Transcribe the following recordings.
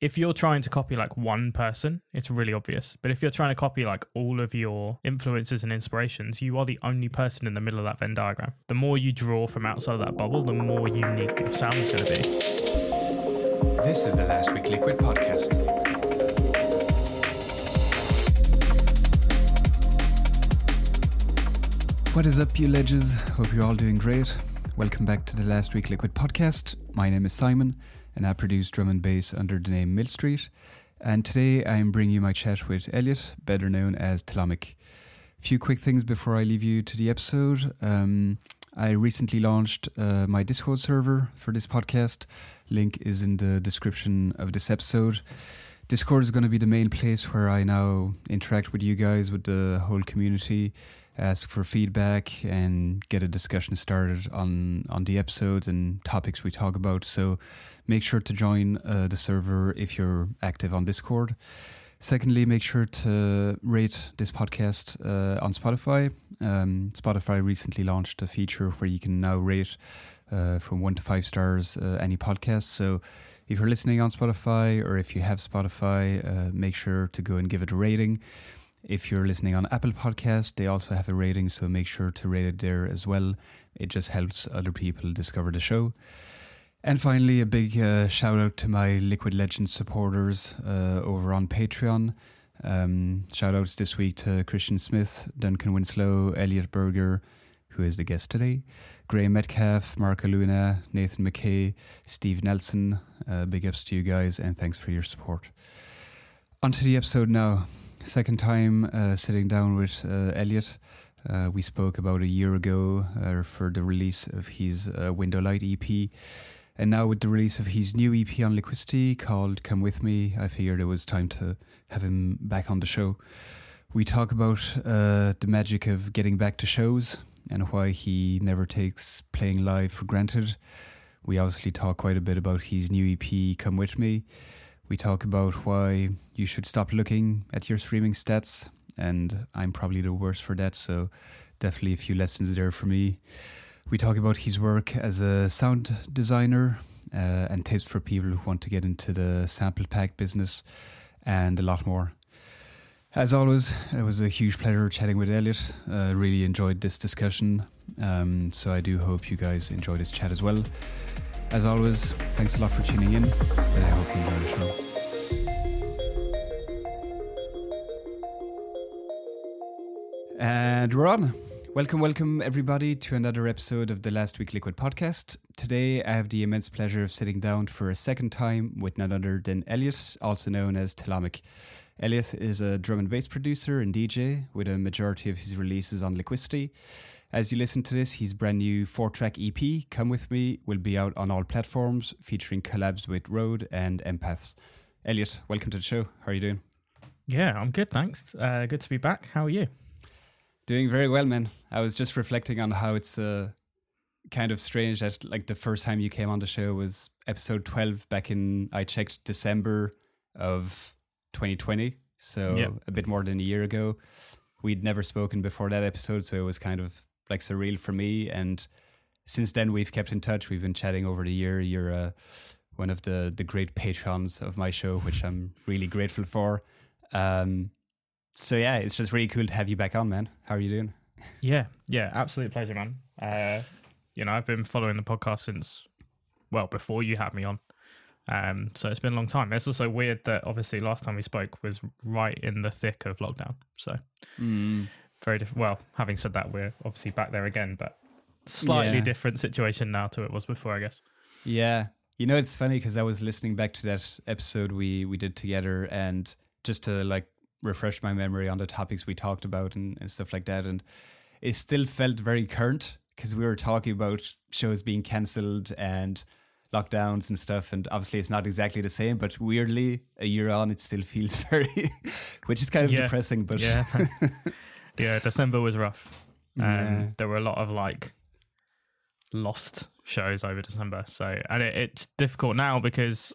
if you're trying to copy like one person, it's really obvious. But if you're trying to copy like all of your influences and inspirations, you are the only person in the middle of that Venn diagram. The more you draw from outside of that bubble, the more unique your sound is going to be. This is the Last Week Liquid podcast. What is up, you ledges? Hope you're all doing great. Welcome back to the Last Week Liquid podcast. My name is Simon and I produce drum and bass under the name Mill Street. And today I'm bringing you my chat with Elliot, better known as Telomic. A few quick things before I leave you to the episode. Um, I recently launched uh, my Discord server for this podcast. Link is in the description of this episode. Discord is going to be the main place where I now interact with you guys, with the whole community, ask for feedback, and get a discussion started on on the episodes and topics we talk about. So make sure to join uh, the server if you're active on Discord. Secondly, make sure to rate this podcast uh, on Spotify. Um, Spotify recently launched a feature where you can now rate uh, from one to five stars uh, any podcast. So if you're listening on Spotify or if you have Spotify, uh, make sure to go and give it a rating. If you're listening on Apple Podcast, they also have a rating, so make sure to rate it there as well. It just helps other people discover the show. And finally, a big uh, shout out to my Liquid Legends supporters uh, over on Patreon. Um, shout outs this week to Christian Smith, Duncan Winslow, Elliot Berger, who is the guest today, Graham Metcalf, Mark Luna, Nathan McKay, Steve Nelson. Uh, big ups to you guys and thanks for your support. On to the episode now. Second time uh, sitting down with uh, Elliot. Uh, we spoke about a year ago uh, for the release of his uh, Window Light EP. And now, with the release of his new EP on Liquicity called Come With Me, I figured it was time to have him back on the show. We talk about uh, the magic of getting back to shows and why he never takes playing live for granted. We obviously talk quite a bit about his new EP, Come With Me. We talk about why you should stop looking at your streaming stats, and I'm probably the worst for that, so definitely a few lessons there for me. We talk about his work as a sound designer uh, and tips for people who want to get into the sample pack business, and a lot more. As always, it was a huge pleasure chatting with Elliot. Uh, really enjoyed this discussion. Um, so I do hope you guys enjoy this chat as well. As always, thanks a lot for tuning in, and I hope you enjoy the show. And we're on. Welcome, welcome, everybody, to another episode of the Last Week Liquid podcast. Today, I have the immense pleasure of sitting down for a second time with none other than Elliot, also known as Telomic. Elliot is a drum and bass producer and DJ with a majority of his releases on Liquicity. As you listen to this, his brand new four track EP, Come With Me, will be out on all platforms, featuring collabs with Road and Empaths. Elliot, welcome to the show. How are you doing? Yeah, I'm good, thanks. Uh, good to be back. How are you? Doing very well, man. I was just reflecting on how it's uh, kind of strange that like the first time you came on the show was episode 12 back in, I checked, December of 2020. So Yep. a bit more than a year ago. We'd never spoken before that episode, so it was kind of like surreal for me. And since then, we've kept in touch. We've been chatting over the year. You're uh, one of the the great patrons of my show, which I'm really grateful for. Um, so yeah, it's just really cool to have you back on, man. How are you doing? Yeah, yeah, absolute pleasure, man. Uh, you know, I've been following the podcast since, well, before you had me on. Um, so it's been a long time. It's also weird that obviously last time we spoke was right in the thick of lockdown. So very different. Well, having said that, we're obviously back there again, but slightly Yeah. different situation now to it was before, I guess. Yeah, you know it's funny because I was listening back to that episode we we did together, and just to like refresh my memory on the topics we talked about and, and stuff like that, and it still felt very current because we were talking about shows being cancelled and lockdowns and stuff, and obviously it's not exactly the same, but weirdly a year on it still feels very, which is kind of Yeah. depressing, but Yeah, yeah. December was rough. Um, Yeah. There were a lot of like lost shows over December. So, and it, it's difficult now because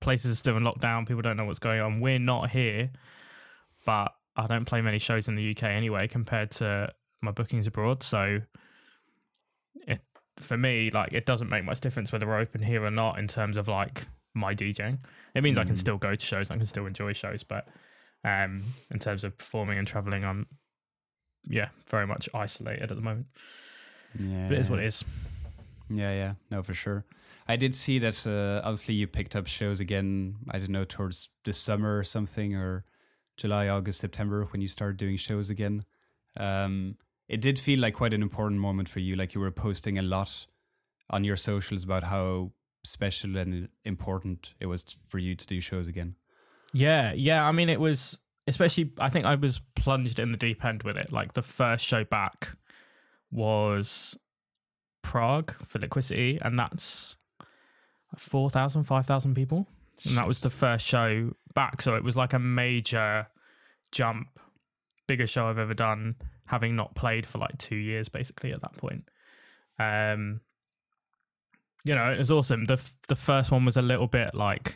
places are still in lockdown. People don't know what's going on. We're not here, but I don't play many shows in the UK anyway compared to my bookings abroad. So, it for me like it doesn't make much difference whether we're open here or not in terms of like my DJing. It means I can Mm. still go to shows, I can still enjoy shows, but um, in terms of performing and traveling, I'm yeah very much isolated at the moment. Yeah. But it is what it is. Yeah, yeah, no, for sure. I did see that. Uh, obviously, you picked up shows again. I don't know towards the summer or something, or July, August, September when you started doing shows again. Um, it did feel like quite an important moment for you. Like you were posting a lot on your socials about how special and important it was for you to do shows again. Yeah, yeah. I mean, it was especially. I think I was plunged in the deep end with it. Like the first show back was Prague for Liquicity, and that's 4,000, 5,000 people. And that was the first show back. So it was like a major jump, biggest show I've ever done, having not played for like two years basically at that point. Um, you know, it was awesome. The f- the first one was a little bit like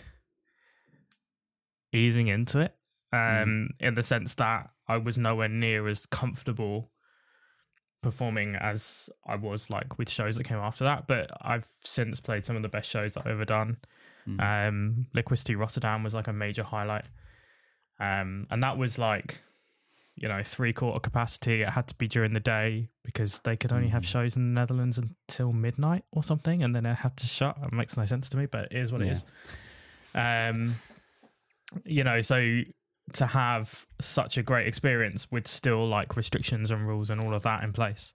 easing into it, um, in the sense that I was nowhere near as comfortable performing as I was like with shows that came after that. But I've since played some of the best shows that I've ever done. Mm. Um, Liquicity Rotterdam was like a major highlight. Um, and that was like, you know, three quarter capacity. It had to be during the day because they could only have Mhm. shows in the Netherlands until midnight or something, and then it had to shut. It makes no sense to me, but it is what it Yeah. is. Um, you know, so to have such a great experience with still like restrictions and rules and all of that in place,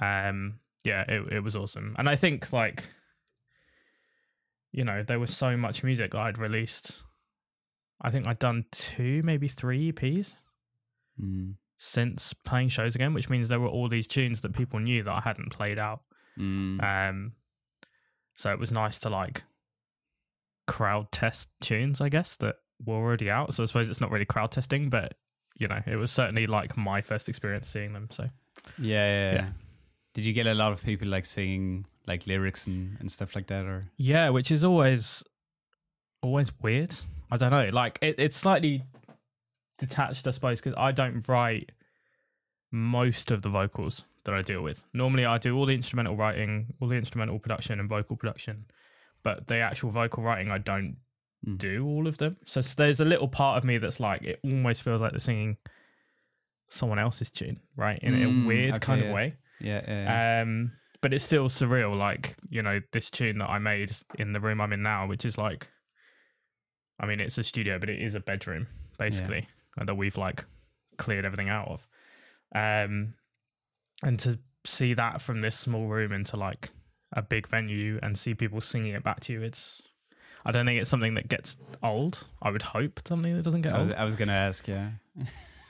um, yeah, it it was awesome. And I think like you know, there was so much music that I'd released. I think I'd done two, maybe three EPs Mm. since playing shows again, which means there were all these tunes that people knew that I hadn't played out. Mm. Um, so it was nice to like crowd test tunes, I guess, that were already out. So I suppose it's not really crowd testing, but you know, it was certainly like my first experience seeing them. So yeah, yeah, yeah. yeah. Did you get a lot of people like singing like lyrics and, and stuff like that, or? Yeah, which is always always weird. I don't know. Like it, it's slightly detached, I suppose, because I don't write most of the vocals that I deal with. Normally, I do all the instrumental writing, all the instrumental production, and vocal production, but the actual vocal writing, I don't Mm. do all of them. So s- there's a little part of me that's like, it almost feels like they're singing someone else's tune, right? In Mm, a weird okay, kind yeah. of way. Yeah, yeah, yeah. Um, but it's still surreal. Like you know, this tune that I made in the room I'm in now, which is like, I mean, it's a studio, but it is a bedroom basically and that we've like cleared everything out of. Um, and to see that from this small room into like a big venue and see people singing it back to you, it's. I don't think it's something that gets old. I would hope something that doesn't get I was, old. I was gonna ask, yeah,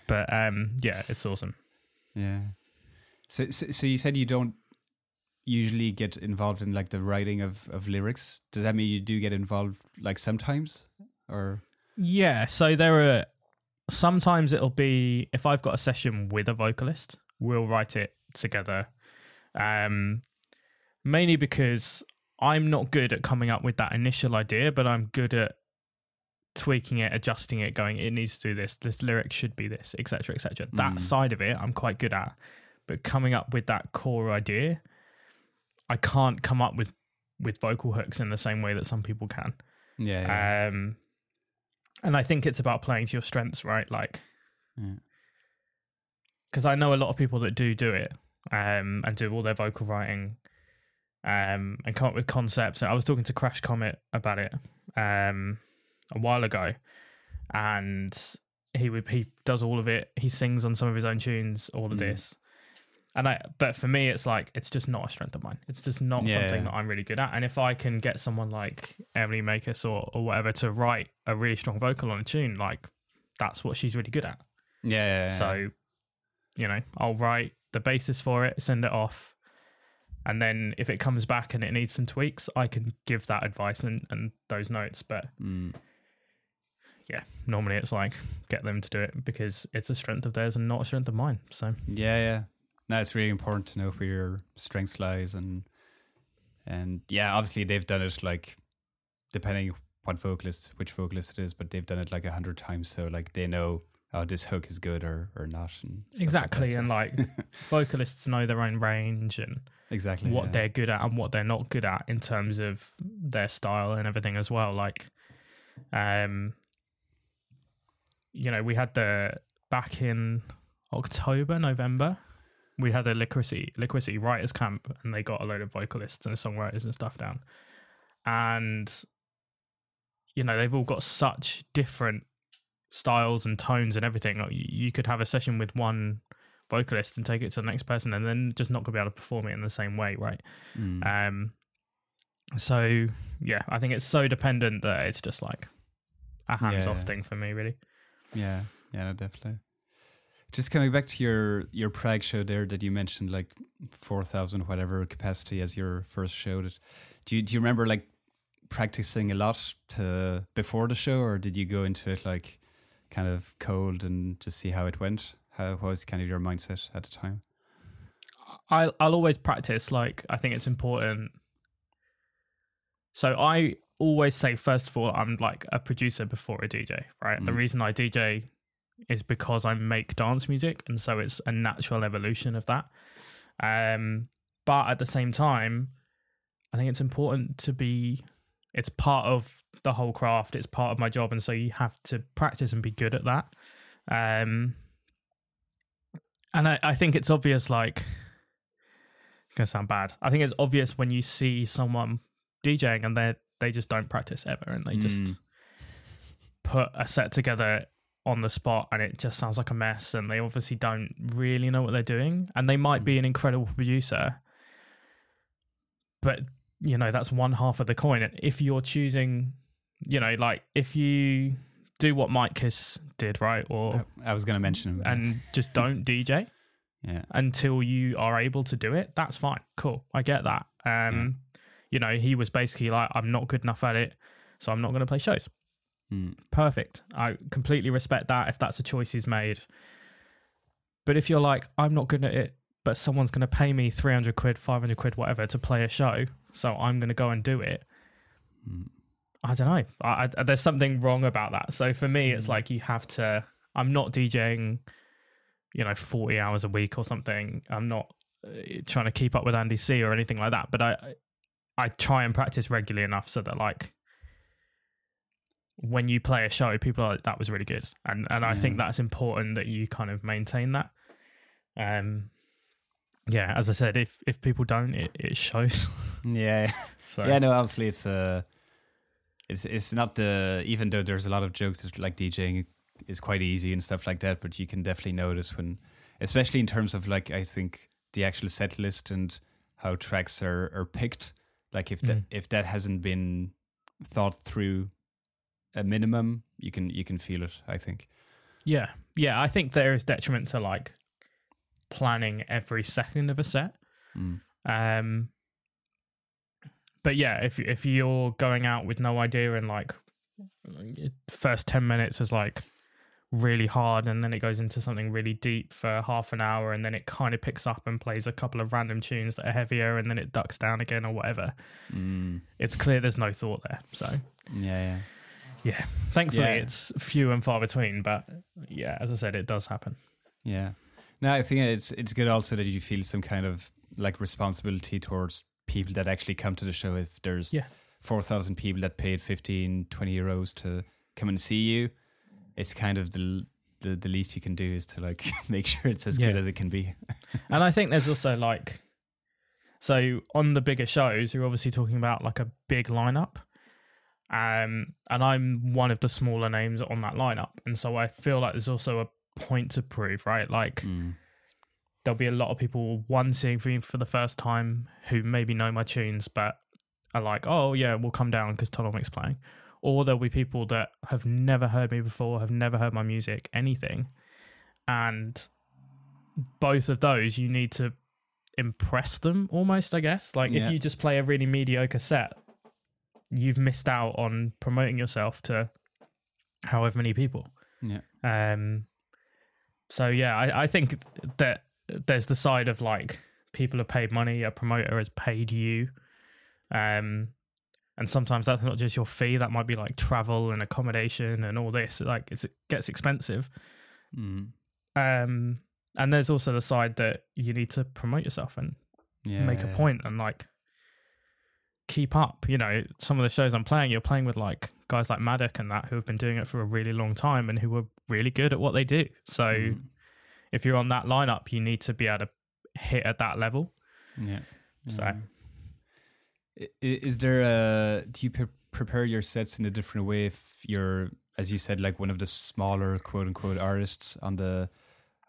But um, yeah, it's awesome. yeah. So, so, so you said you don't usually get involved in like the writing of of lyrics. Does that mean you do get involved like sometimes, or? Yeah, so there are sometimes it'll be if I've got a session with a vocalist, we'll write it together. Um mainly because I'm not good at coming up with that initial idea, but I'm good at tweaking it, adjusting it, going it needs to do this, this lyric should be this, etc. etc. That Mm. side of it I'm quite good at. But coming up with that core idea, I can't come up with with vocal hooks in the same way that some people can. Yeah, yeah. Um, and I think it's about playing to your strengths, right? Like, yeah. because I know a lot of people that do do it um, and do all their vocal writing um, and come up with concepts. I was talking to Crash Comet about it um, a while ago, and he would he does all of it. He sings on some of his own tunes, all of Mm. this. And I, but for me, it's like it's just not a strength of mine. It's just not Yeah. something that I'm really good at. And if I can get someone like Emily Makis or or whatever to write a really strong vocal on a tune, like that's what she's really good at. yeah, yeah, yeah. So, you know, I'll write the basis for it, send it off, and then if it comes back and it needs some tweaks, I can give that advice and, and those notes. But Mm. yeah, normally it's like get them to do it because it's a strength of theirs and not a strength of mine. So Yeah, yeah. No, it's really important to know where your strengths lies and and yeah, obviously they've done it like depending what vocalist which vocalist it is, but they've done it like a hundred times so like they know oh this hook is good or or not and stuff like that, exactly, so- and like vocalists know their own range and exactly what yeah. they're good at and what they're not good at in terms of their style and everything as well. Like Um, you know, we had the back in October, November, we had a Liquicity Liquicity writers camp, and they got a load of vocalists and songwriters and stuff down, and you know they've all got such different styles and tones and everything. Like, you you could have a session with one vocalist and take it to the next person, and then just not gonna be able to perform it in the same way, right? Mm. Um, so yeah, I think it's so dependent that it's just like a hands-off Yeah. thing for me, really. Yeah, yeah, no, definitely. Just coming back to your your Prague show there that you mentioned, like four thousand whatever capacity as your first show. That do you do you remember like practicing a lot to before the show, or did you go into it like kind of cold and just see how it went? How what was kind of your mindset at the time? I I'll always practice. Like I think it's important. So I always say first of all, I'm like a producer before a DJ, right? The Mm. reason I DJ is because I make dance music, and so it's a natural evolution of that. Um, but at the same time, I think it's important to be. It's part of the whole craft. It's part of my job, and so you have to practice and be good at that. Um, and I, I think it's obvious, like it's gonna sound bad. I think it's obvious when you see someone DJing and they they just don't practice ever and they just Mm. put a set together on the spot and it just sounds like a mess and they obviously don't really know what they're doing and they might be an incredible producer but you know that's one half of the coin and if you're choosing you know like if you do what Mike Kiss did right or I, I was gonna mention him. and just don't DJ yeah, until you are able to do it, that's fine. Cool. I get that. Um, you know, he was basically like, I'm not good enough at it, so I'm not going to play shows. Mm. Perfect. I completely respect that if that's a choice he's made. But if you're like, I'm not good at it, but someone's going to pay me 300 quid, 500 quid, whatever to play a show, so I'm going to go and do it. Mm. I don't know. I, I, there's something wrong about that. So for me, it's Mm. like you have to. I'm not DJing, you know, 40 hours a week or something. I'm not uh, trying to keep up with Andy C or anything like that. But I, I try and practice regularly enough so that like when you play a show, people are like, "That was really good," and and I think that's important that you kind of maintain that. Um, yeah, as I said, if if people don't, it, it shows. yeah, so yeah. No, obviously it's uh it's it's not the even though there's a lot of jokes that like DJing is quite easy and stuff like that, but you can definitely notice when, especially in terms of like I think the actual set list and how tracks are are picked. Like if that Mm. if that hasn't been thought through a minimum, you can you can feel it. I think. Yeah, yeah. I think there is detriment to like planning every second of a set. Mm. Um, but yeah, if if you're going out with no idea and like first ten minutes is like really hard, and then it goes into something really deep for half an hour, and then it kind of picks up and plays a couple of random tunes that are heavier, and then it ducks down again or whatever. Mm. It's clear there's no thought there. So Yeah, yeah. yeah. thankfully, Yeah. it's few and far between. But yeah, as I said, it does happen. Yeah. No, I think it's it's good also that you feel some kind of like responsibility towards people that actually come to the show. If there's Yeah. 4,000 people that paid 15, 20 euros to come and see you, it's kind of the the, the least you can do is to like make sure it's as good as it can be. and I think there's also like, so on the bigger shows, you're obviously talking about like a big lineup. Um, and I'm one of the smaller names on that lineup. And so I feel like there's also a point to prove, right? Like, Mm. there'll be a lot of people, one, seeing me for the first time who maybe know my tunes, but are like, oh, yeah, we'll come down because Telomic's playing. Or there'll be people that have never heard me before, have never heard my music, anything. And both of those, you need to impress them almost, I guess. Like Yeah. if you just play a really mediocre set, you've missed out on promoting yourself to however many people. Yeah. Um, so yeah, I, I think that there's the side of like people have paid money, a promoter has paid you, um, and sometimes that's not just your fee. That might be like travel and accommodation and all this. Like it's, it gets expensive. Mm. Um, and there's also the side that you need to promote yourself and Yeah. make a point and like keep up. You know, some of the shows I'm playing, you're playing with like guys like Maduk and that who have been doing it for a really long time and who are really good at what they do. So Mm. if you're on that lineup, you need to be able to hit at that level. Yeah. So- Yeah. I- i- Is there a do you pre- prepare your sets in a different way if you're as you said like one of the smaller quote unquote artists on the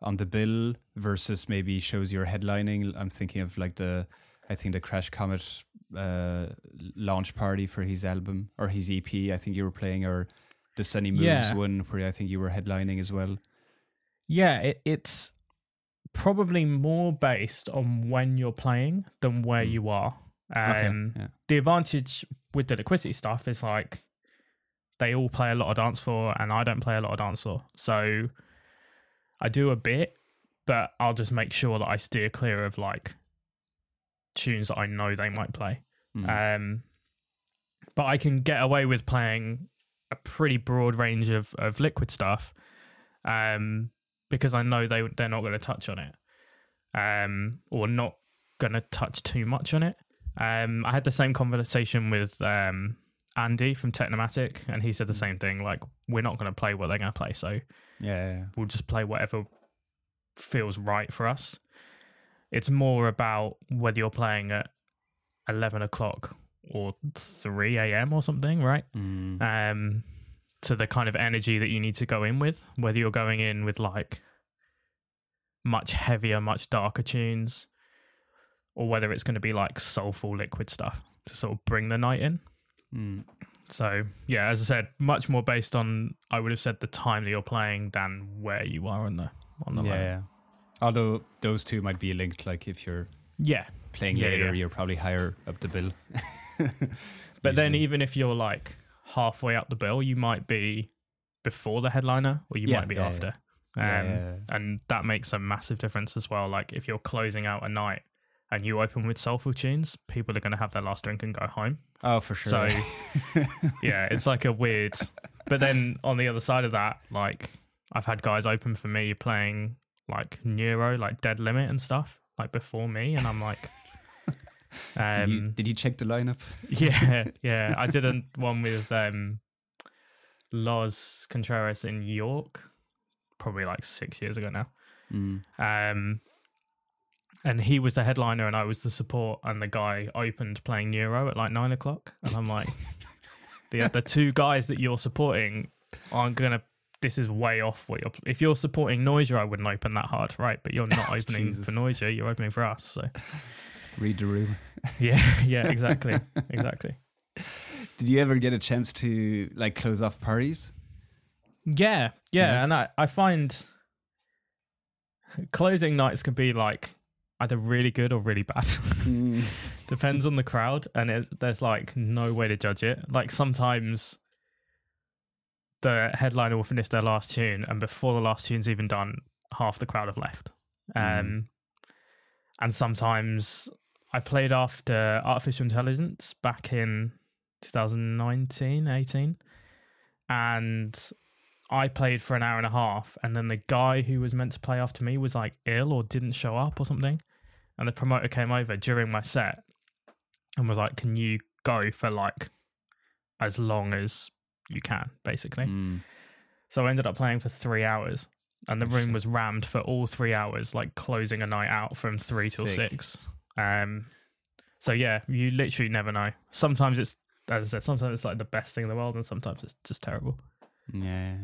on the bill versus maybe shows you're headlining I'm thinking of like the I think the Crash Comet uh launch party for his album or his EP I think you were playing or the Sunny Moves Yeah. one where I think you were headlining as well Yeah, it, it's probably more based on when you're playing than where Mm. you are. okay Um, yeah The advantage with the Liquicity stuff is like they all play a lot of dance floor, and I don't play a lot of dance floor. So I do a bit, but I'll just make sure that I steer clear of like tunes that I know they might play. Mm. Um, but I can get away with playing a pretty broad range of, of liquid stuff um, because I know they they're not going to touch on it um, or not going to touch too much on it. Um, I had the same conversation with um, Andy from Technimatic, and he said the same thing. Like, we're not going to play what they're going to play, so yeah, yeah, yeah. we'll just play whatever feels right for us. It's more about whether you're playing at 11 o'clock or 3 a.m. or something, right? Mm. Um, to the kind of energy that you need to go in with, whether you're going in with like much heavier, much darker tunes, or whether it's going to be like soulful liquid stuff to sort of bring the night in. Mm. So yeah, as I said, much more based on I would have said the time that you're playing than where you are on the on the yeah, line. Although those two might be linked, like if you're Yeah, playing Yeah, later, yeah. you're probably higher up the bill. but then even if you're like halfway up the bill, you might be before the headliner, or you Yeah, might be yeah, after. Yeah, Um, and that makes a massive difference as well. Like if you're closing out a night and you open with soulful tunes, people are going to have their last drink and go home. oh, for sure. So yeah, it's like a weird. But then on the other side of that, like I've had guys open for me playing like Neuro, like Dead Limit and stuff, like before me, and I'm like, um, did you did you check the lineup? yeah, yeah. I did a one with um Los Contreras in York, probably like six years ago now. Mm. Um, and he was the headliner, and I was the support. And the guy opened playing Neuro at like nine o'clock, and I'm like, the the two guys that you're supporting aren't gonna. This is way off what you're. If you're supporting Noisia, I wouldn't open that hard, right? But you're not opening for Noisia; you're opening for us. So Read the room. yeah, yeah, exactly, exactly. Did you ever get a chance to like close off parties? Yeah, yeah, Yeah. and I, I find closing nights can be like either really good or really bad. Mm. Depends on the crowd, and it's, there's like no way to judge it. Like sometimes the headliner will finish their last tune, and before the last tune's even done, half the crowd have left. Um, Mhm. and sometimes I played after Artificial Intelligence back in 2019, 18, and I played for an hour and a half, and then the guy who was meant to play after me was like ill or didn't show up or something, and the promoter came over during my set and was like, "Can you go for like as long as you can, basically?" Mm. So I ended up playing for three hours, and the room was rammed for all three hours, like closing a night out from three till Sick. six. Um, so yeah, you literally never know. Sometimes it's, as I said, sometimes it's like the best thing in the world, and sometimes it's just terrible. Yeah,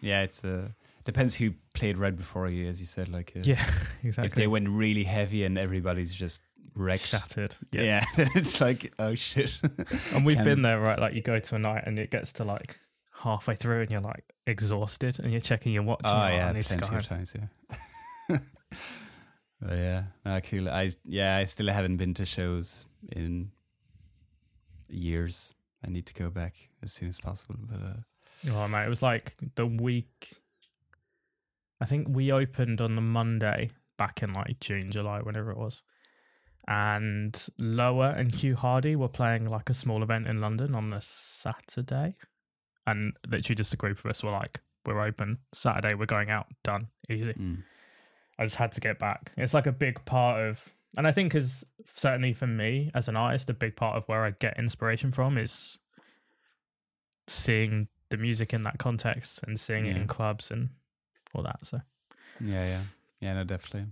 yeah. It's uh, depends who played red before you, as you said. Like, uh, Yeah, exactly. if they went really heavy and everybody's just wrecked. Shattered. Yeah. Yeah, it's like, oh shit. and we've Can- been there, right? Like you go to a night and it gets to like halfway through, and you're like exhausted, and you're checking your watch. Oh and you're like, yeah, I need to go home. times. Yeah. but yeah, no, cool. I yeah, I still haven't been to shows in years. I need to go back as soon as possible. But uh, Oh mate, it was like the week. I think we opened on the Monday back in like June, July, whenever it was, and Lower and Hugh Hardy were playing like a small event in London on the Saturday, and literally just a group of us were like, "We're open Saturday. We're going out. Done. Easy." mm, I just had to get back. It's like a big part of and I think as certainly for me as an artist, a big part of where I get inspiration from is seeing the music in that context and seeing it in clubs and all that. So Yeah, yeah, yeah. No, definitely.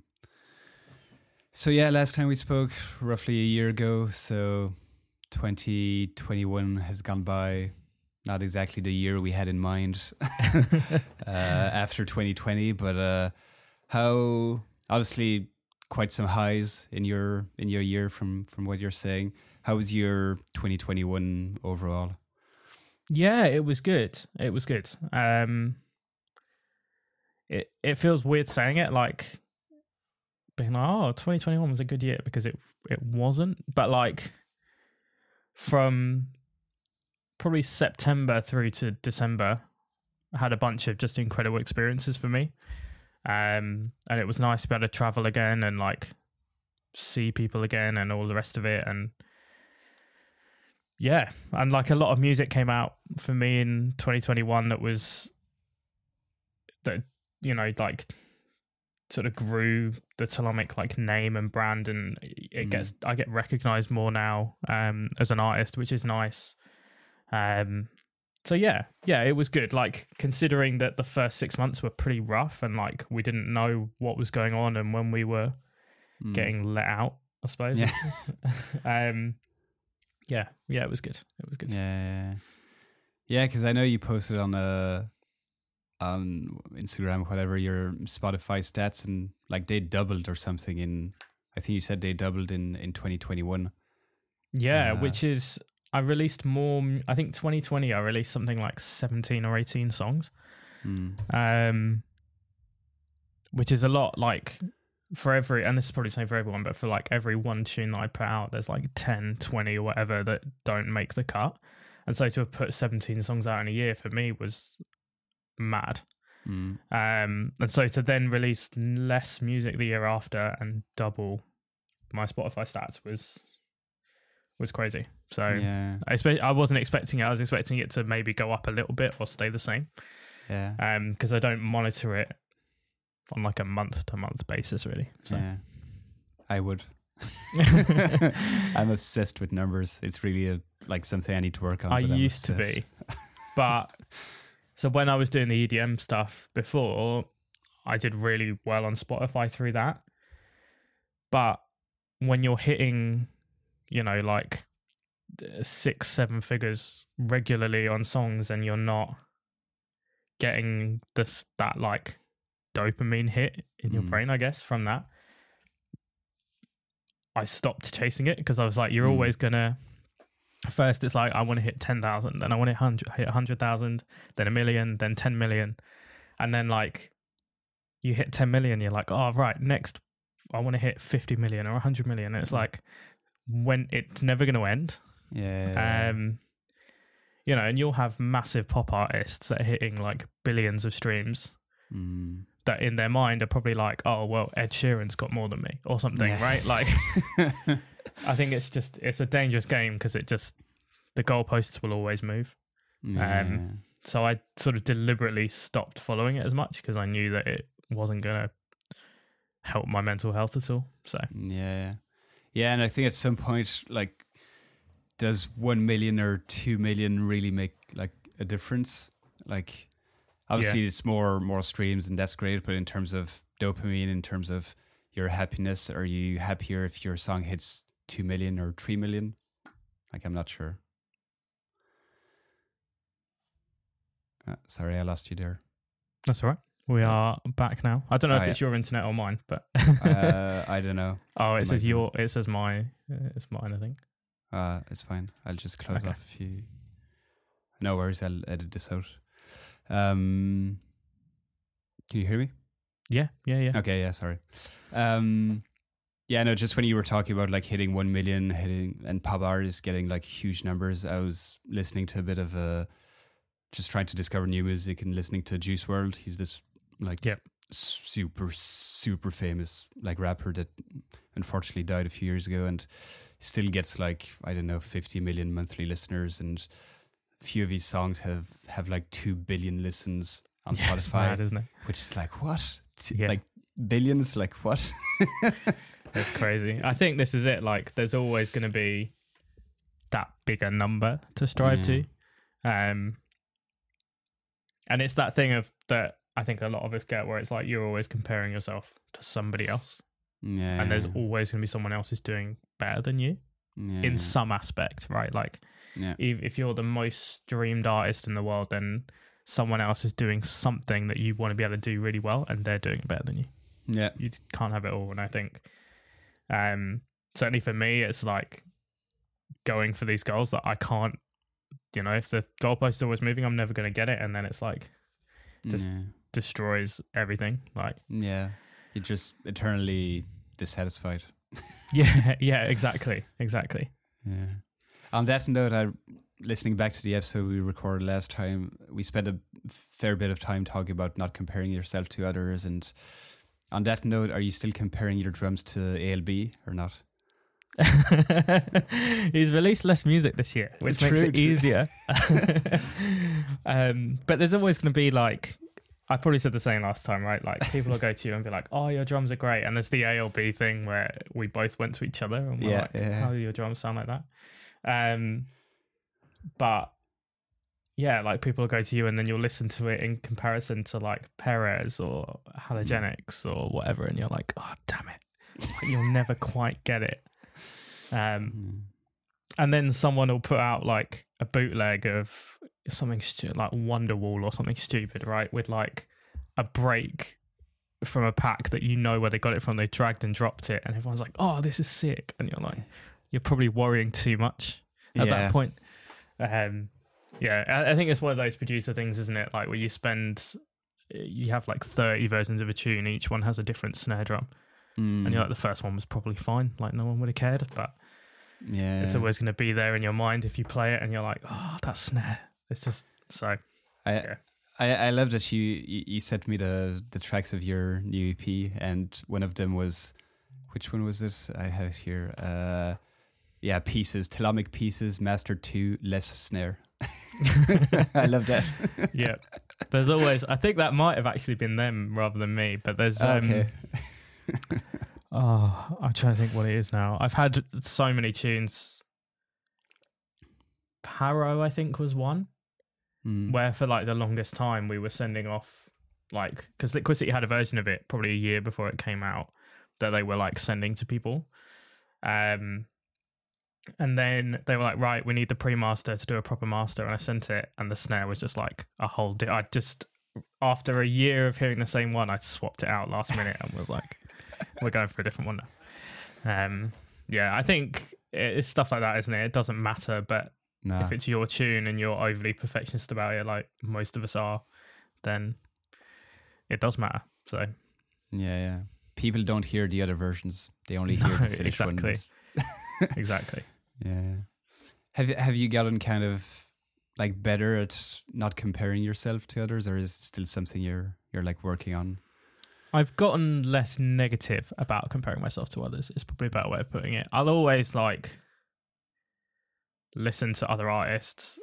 So yeah, last time we spoke, roughly a year ago. So 2021 has gone by. Not exactly the year we had in mind uh, after 2020, but uh, how obviously quite some highs in your in your year from from what you're saying. How was your 2021 overall? Yeah, it was good. It was good. Um it it feels weird saying it like being like, oh, 2021 was a good year because it it wasn't. But like from probably September through to December, I had a bunch of just incredible experiences for me. Um and it was nice to be able to travel again and like see people again and all the rest of it and yeah and like a lot of music came out for me in 2021 that was that you know like sort of grew the Telomic like name and brand and it Mm. gets I get recognized more now um as an artist which is nice um so yeah yeah it was good like considering that the first 6 months were pretty rough and like we didn't know what was going on and when we were Mm. getting let out I suppose Yeah. um yeah yeah it was good it was good Yeah, yeah, because I know you posted on uh on Instagram, whatever your Spotify stats, and like they doubled or something in. I think you said they doubled in in 2021. Yeah, Uh, which is I released more. I think 2020 I released something like 17 or 18 songs, Mm. um, which is a lot. Like for every, and this is probably the same for everyone, but for like every one tune that I put out, there's like 10, 20 or whatever that don't make the cut. And so to have put 17 songs out in a year for me was mad. Mm. Um, and so to then release less music the year after and double my Spotify stats was was crazy. So Yeah, I expect I wasn't expecting it. I was expecting it to maybe go up a little bit or stay the same. yeah, Um, because I don't monitor it on like a month to month basis, really. So yeah. I would. I'm obsessed with numbers. It's really a like something I need to work on. I used to be, but so when I was doing the EDM stuff before, I did really well on Spotify through that. But when you're hitting, you know, like uh, six, seven figures regularly on songs, and you're not getting this that like dopamine hit in your Mm. brain, I guess, from that. I stopped chasing it because I was like, you're Mm. always gonna. First, it's like I want to hit ten thousand, then I want to hit hundred, hit hundred thousand, then a million, then ten million, and then like you hit ten million, you're like, oh right, next I want to hit fifty million or hundred million, and it's Mm. like when it's never going to end. Yeah. Um, you know, and you'll have massive pop artists that are hitting like billions of streams Mm. that in their mind are probably like, oh well, Ed Sheeran's got more than me or something, Yeah. right? Like, I think it's just it's a dangerous game because it just the goalposts will always move. yeah. So I sort of deliberately stopped following it as much because I knew that it wasn't gonna help my mental health at all. So Yeah. Yeah, and I think at some point, like, does one million or two million really make like a difference? Like, obviously, it's more more streams, and that's great. But in terms of dopamine, in terms of your happiness, are you happier if your song hits two million or three million? Like, I'm not sure. Uh, sorry, I lost you there. that's all right. We are back now. I don't know Oh, if yeah. it's your internet or mine, but Uh, I don't know. oh, it might says your. It says my. uh, It's mine, I think. Uh, it's fine. I'll just close Okay. off a few. No worries. I'll edit this out. Um, can you hear me? Yeah, yeah, yeah. Okay. Yeah. Sorry. Um, yeah. No. Just when you were talking about like hitting one million, hitting and pop artists getting like huge numbers, I was listening to a bit of a, just trying to discover new music and listening to Juice WRLD. He's this like yeah. super super famous like rapper that unfortunately died a few years ago and still gets like I don't know 50 million monthly listeners and a few of his songs have have like 2 billion listens on Yeah, Spotify mad, isn't it? which is like what Yeah. like billions. Like what? that's crazy. I think this is it. Like, there's always going to be that bigger number to strive to. Um, and it's that thing of that I think a lot of us get where it's like you're always comparing yourself to somebody else, yeah. and there's always going to be someone else who's doing better than you yeah. in some aspect, right? Like, yeah. if, if you're the most dreamed artist in the world, then someone else is doing something that you want to be able to do really well, and they're doing it better than you. yeah. You can't have it all. And I think, um, certainly for me, it's like going for these goals that I can't. You know, if the goalpost is always moving, I'm never going to get it, and then it's like Just- yeah. Destroys everything. Like, Yeah. You're just eternally dissatisfied. yeah, yeah, exactly, exactly. Yeah. On that note, I listening back to the episode we recorded last time, we spent a fair bit of time talking about not comparing yourself to others. And on that note, are you still comparing your drums to ALB or not? He's released less music this year, which makes it true. easier. um, but there's always going to be like, I probably said the same last time, right? Like people will go to you and be like, "Oh, your drums are great," and there's the ALB thing where we both went to each other and we're Yeah, like, yeah. "How do your drums sound like that?" Um, but yeah, like people will go to you and then you'll listen to it in comparison to like Perez or Halogenix or whatever, and you're like, "Oh, damn it!" Like, you'll never quite get it. Um, Mm. and then someone will put out like a bootleg of something stu- like Wonderwall or something stupid, right? With like a break from a pack that you know where they got it from. They dragged and dropped it, and everyone's like, "Oh, this is sick," and you're like, you're probably worrying too much at Yeah. that point. Um, yeah, I, I think it's one of those producer things, isn't it? Like where you spend, you have like 30 versions of a tune, each one has a different snare drum, and you're like, the first one was probably fine, like no one would have cared, but yeah. it's always going to be there in your mind if you play it and you're like, oh, that snare. It's just so. I, yeah. I I love that you you sent me the the tracks of your new EP, and one of them was, which one was it? I have it here. Uh, yeah, pieces, Telomic pieces, Master Two, less snare. I love that. Yeah. There's always, I think that might have actually been them rather than me, but there's, um, okay. oh, I'm trying to think what it is now. I've had so many tunes. Paro, I think, was one Mm. where for like the longest time we were sending off, like, because Liquicity had a version of it probably a year before it came out that they were like sending to people. Um, and then they were like, right, we need the pre-master to do a proper master, and I sent it, and the snare was just like a whole. Di- I just after a year of hearing the same one, I swapped it out last minute and was like, we're going for a different one now. Um, yeah, I think it's stuff like that, isn't it? It doesn't matter, but Nah. if it's your tune and you're overly perfectionist about it, like most of us are, then it does matter. So yeah, yeah. People don't hear the other versions; they only hear No, the finished exactly. ones. exactly. Yeah. Have you- have you gotten kind of like better at not comparing yourself to others, or is it still something you're you're like working on? I've gotten less negative about comparing myself to others. It's probably a better way of putting it. I'll always like listen to other artists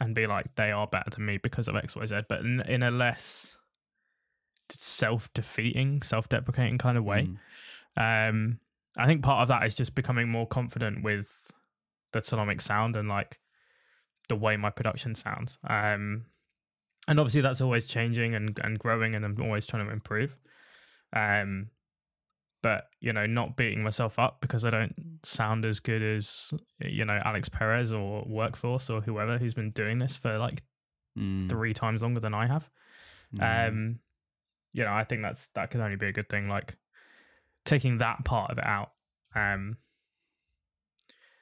and be like, they are better than me because of X, Y, Z, but in, in a less self defeating, self deprecating kind of way. Mm. Um, I think part of that is just becoming more confident with the Telomic sound and like the way my production sounds. Um, and obviously that's always changing and, and growing, and I'm always trying to improve. Um, but you know, not beating myself up because I don't sound as good as you know Alix Perez or Workforce or whoever who's been doing this for like Mm. three times longer than I have. Mm. Um, you know, I think that's that can only be a good thing. Like taking that part of it out. Um,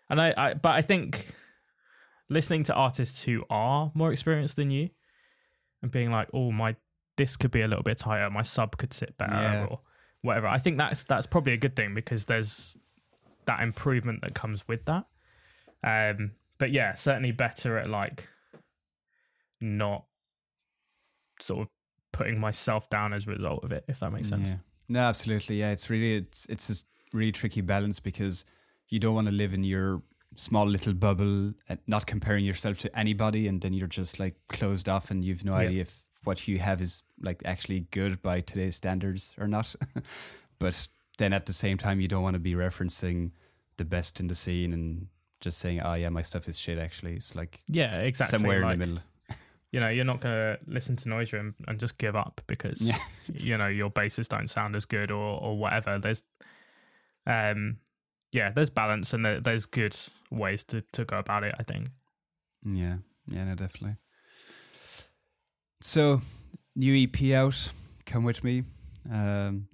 and I, I, but I think listening to artists who are more experienced than you and being like, oh, my this could be a little bit tighter, my sub could sit better, Yeah. or whatever. I think that's that's probably a good thing because there's that improvement that comes with that. Um, but yeah, certainly better at like not sort of putting myself down as a result of it, if that makes sense. Yeah. No, absolutely. Yeah, it's really it's it's this really tricky balance because you don't want to live in your small little bubble and not comparing yourself to anybody, and then you're just like closed off, and you've no Yeah. idea if what you have is like actually good by today's standards or not. but then at the same time, you don't want to be referencing the best in the scene and just saying, "Oh yeah, my stuff is shit." Actually, it's like yeah, exactly somewhere like, in the middle. You know, you're not gonna listen to Noisia and, and just give up because Yeah. you know your basses don't sound as good or or whatever. There's, um, yeah, there's balance and there's good ways to to go about it. I think. Yeah, yeah, no, definitely. So, new EP out. Come with me. Um,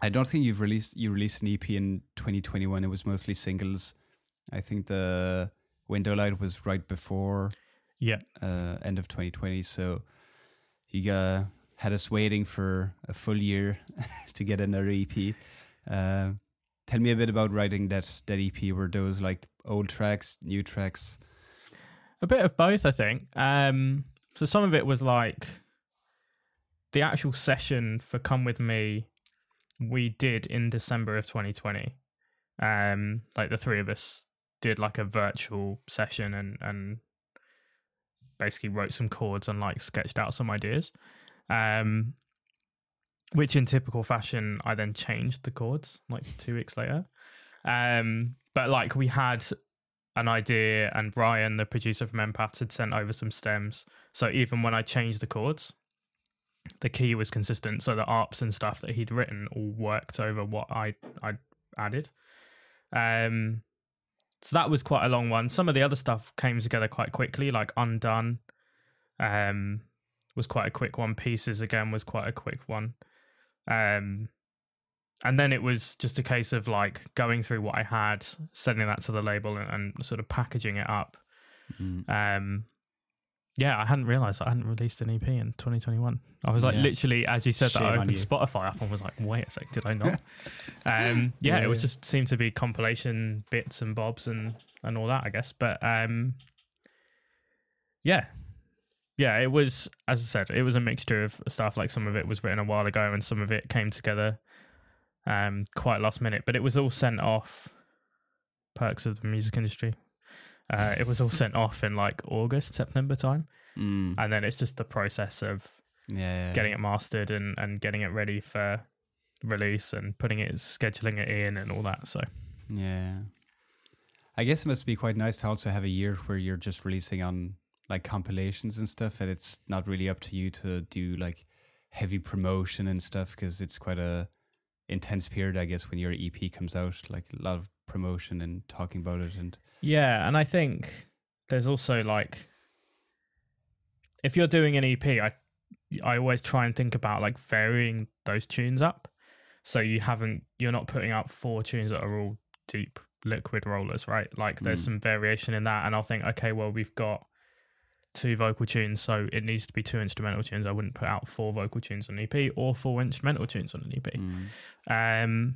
I don't think you've released you released an EP in 2021. It was mostly singles. I think the Window Light was right before Yeah, uh, end of 2020. So you uh, had us waiting for a full year to get another EP. Uh, tell me a bit about writing that that EP. Were those like old tracks, new tracks? a bit of both, I think. Um, so some of it was like the actual session for "Come with Me." We did in December of 2020. Um, like the three of us did like a virtual session and and basically wrote some chords and like sketched out some ideas. Um, which in typical fashion, I then changed the chords like two weeks later. Um, but like we had an idea, and Brian, the producer from Empaths, had sent over some stems. So even when I changed the chords, the key was consistent. So the arps and stuff that he'd written all worked over what I I added. Um, so that was quite a long one. Some of the other stuff came together quite quickly, like Undone. Um, was quite a quick one. Pieces again was quite a quick one. Um, and then it was just a case of like going through what I had, sending that to the label, and, and sort of packaging it up. Mm. Um, yeah, I hadn't realized I hadn't released an EP in 2021. I was like, Yeah. literally, as you said, Shame that I opened. Spotify up and was like, wait a sec, did I not? um, yeah, Yeah, it was just seemed to be compilation bits and bobs and and all that, I guess. But um, yeah, yeah, it was as I said, it was a mixture of stuff. Like some of it was written a while ago, and some of it came together um quite last minute. But it was all sent off. Perks of the music industry. Uh, it was all sent off in like August, September time, Mm. and then it's just the process of yeah, getting it mastered and and getting it ready for release and putting it, scheduling it in, and all that. So Yeah. I guess it must be quite nice to also have a year where you're just releasing on like compilations and stuff, and it's not really up to you to do like heavy promotion and stuff because it's quite a intense period, I guess, when your EP comes out. Like a lot of promotion and talking about it, and yeah, and I think there's also like if you're doing an EP, I I always try and think about like varying those tunes up, so you haven't you're not putting out four tunes that are all deep liquid rollers, right? Like there's Mm. some variation in that, and I'll think, okay, well we've got two vocal tunes, so it needs to be two instrumental tunes. I wouldn't put out four vocal tunes on an EP or four instrumental tunes on an EP. Mm. Um,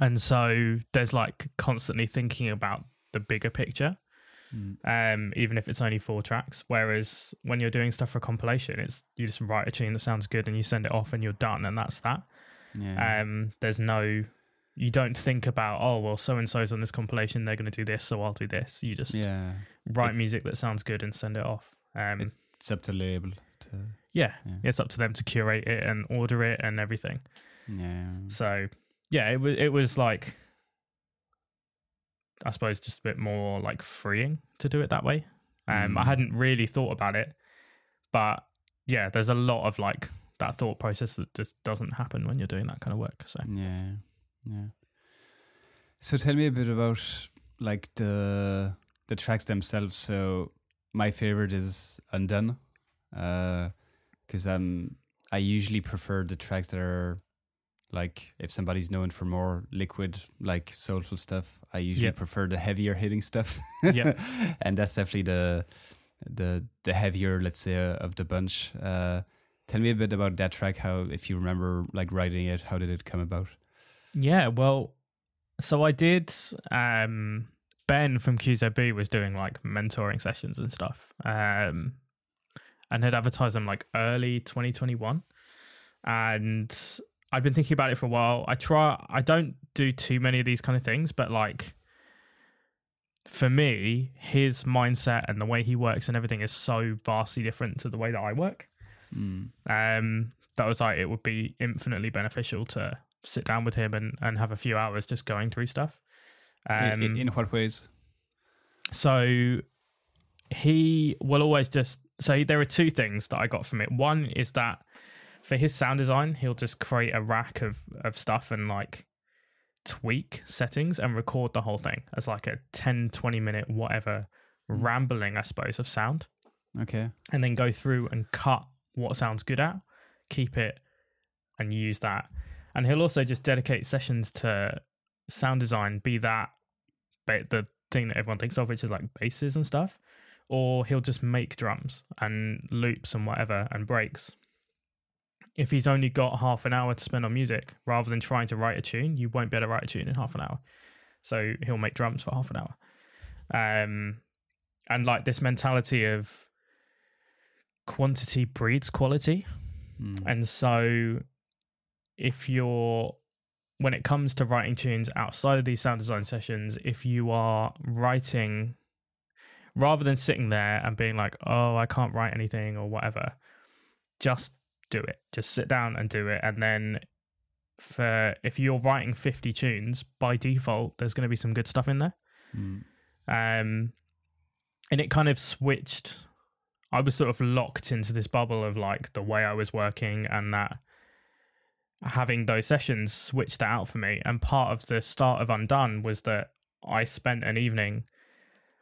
and so there's like constantly thinking about the bigger picture, Mm. um, even if it's only four tracks. Whereas when you're doing stuff for a compilation, it's you just write a tune that sounds good and you send it off and you're done, and that's that. yeah, Um, there's no, you don't think about oh well, so and so's on this compilation, they're going to do this, so I'll do this. You just yeah. write music that sounds good and send it off. Um, It's- It's up to label to yeah, yeah. it's up to them to curate it and order it and everything. yeah. So yeah, it was it was like I suppose just a bit more like freeing to do it that way. Um, I Mm. hadn't really thought about it, but yeah, there's a lot of like that thought process that just doesn't happen when you're doing that kind of work. So Yeah, yeah. So tell me a bit about like the the tracks themselves. So my favorite is Undone, because um I usually prefer the tracks that are like if somebody's known for more liquid, like soulful stuff. I usually Yeah. prefer the heavier hitting stuff. Yeah. and that's definitely the the the heavier, let's say, uh, of the bunch. Uh, tell me a bit about that track. How, if you remember, like writing it, how did it come about? yeah, well, so I did. Um, ben from QZB was doing like mentoring sessions and stuff, um, and had advertised them like early 2021, and I've been thinking about it for a while. I try. I don't do too many of these kind of things, but like for me, his mindset and the way he works and everything is so vastly different to the way that I work. Mm. Um, that was like it would be infinitely beneficial to sit down with him and, and have a few hours just going through stuff. In- Um, in, in what ways? so he will always just so there are two things that I got from it. One is that for his sound design, he'll just create a rack of of stuff and like tweak settings and record the whole thing as like a 10 20 minute whatever Mm. rambling I suppose of sound Okay. and then go through and cut what sounds good at, keep it, and use that. And he'll also just dedicate sessions to sound design, be that the thing that everyone thinks of, which is like basses and stuff, or he'll just make drums and loops and whatever and breaks. If he's only got half an hour to spend on music, rather than trying to write a tune, you won't be able to write a tune in half an hour. So he'll make drums for half an hour. Um, and like this mentality of quantity breeds quality. Mm. And so if you're when it comes to writing tunes outside of these sound design sessions, if you are writing rather than sitting there and being like, "Oh, I can't write anything" or whatever, just do it. Just sit down and do it. And then for if you're writing 50 tunes by default, there's going to be some good stuff in there. Mm. um and it kind of switched. I was sort of locked into this bubble of like the way i was working and that having those sessions switched that out for me. And part of the start of undone was that i spent an evening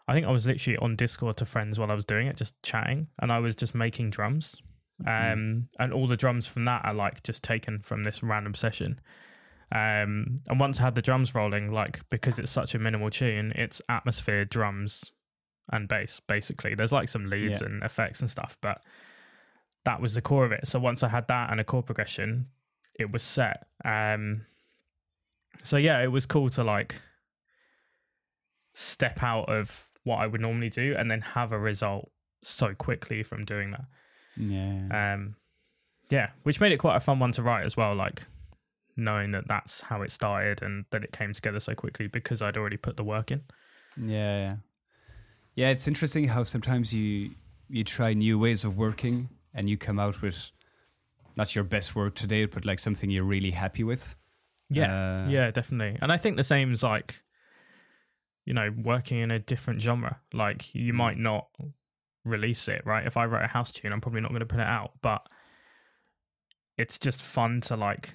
i think i was literally on discord to friends while i was doing it just chatting. And i was just making drums Mhm. um and all the drums from that are like just taken from this random session. Um and once I had the drums rolling like because it's such a minimal tune it's atmosphere drums and bass basically. There's like some leads Yeah. and effects and stuff but that was the core of it. So once i had that and a chord progression it was set. Um so yeah it was cool to like step out of what i would normally do and then have a result so quickly from doing that Yeah. um yeah which made it quite a fun one to write as well like knowing that that's how it started and that it came together so quickly because i'd already put the work in Yeah, yeah. Yeah, it's interesting how sometimes you you try new ways of working and you come out with not your best work today, but like something you're really happy with. yeah Uh, yeah definitely and i think the same is like you know working in a different genre like you Mm. might not release it right if i write a house tune i'm probably not going to put it out but it's just fun to like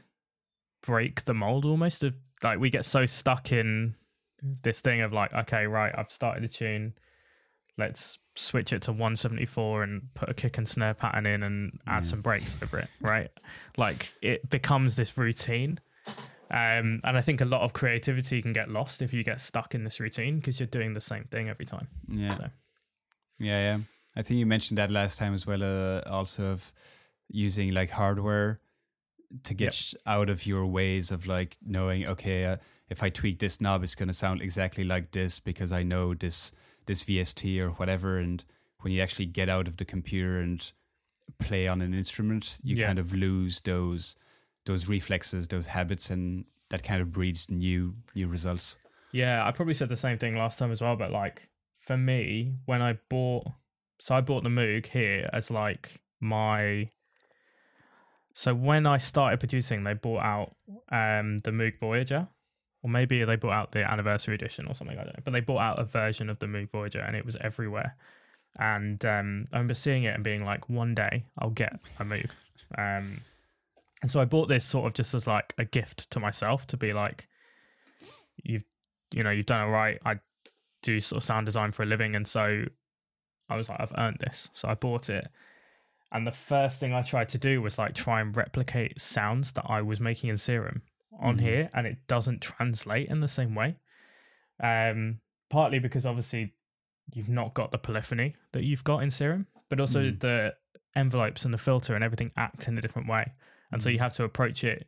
break the mold almost of like we get so stuck in this thing of like okay right i've started a tune let's switch it to 174 and put a kick and snare pattern in and add Yeah. some breaks over it right like it becomes this routine um, and I think a lot of creativity can get lost if you get stuck in this routine because you're doing the same thing every time. Yeah. So. Yeah, yeah. I think you mentioned that last time as well. Uh, also of using like hardware to get Yep. out of your ways of like knowing, okay, uh, if I tweak this knob, it's going to sound exactly like this because I know this this VST or whatever. And when you actually get out of the computer and play on an instrument, you Yeah. kind of lose those those reflexes, those habits, and that kind of breeds new new results. Yeah, I probably said the same thing last time as well, but like for me, when I bought, so I bought the Moog here as like my. So when I started producing, they bought out um the Moog Voyager, or maybe they bought out the anniversary edition or something. I don't know, but they bought out a version of the Moog Voyager, and it was everywhere. And um, I remember seeing it and being like, one day I'll get a Moog. Um, and so I bought this sort of just as like a gift to myself to be like, you've you know you've done it right. I do sort of sound design for a living, and so I was like, I've earned this. So I bought it, and the first thing I tried to do was like try and replicate sounds that I was making in Serum on Mhm. here, and it doesn't translate in the same way. Um, partly because obviously you've not got the polyphony that you've got in Serum, but also Mhm. the envelopes and the filter and everything act in a different way, and so Mhm. you have to approach it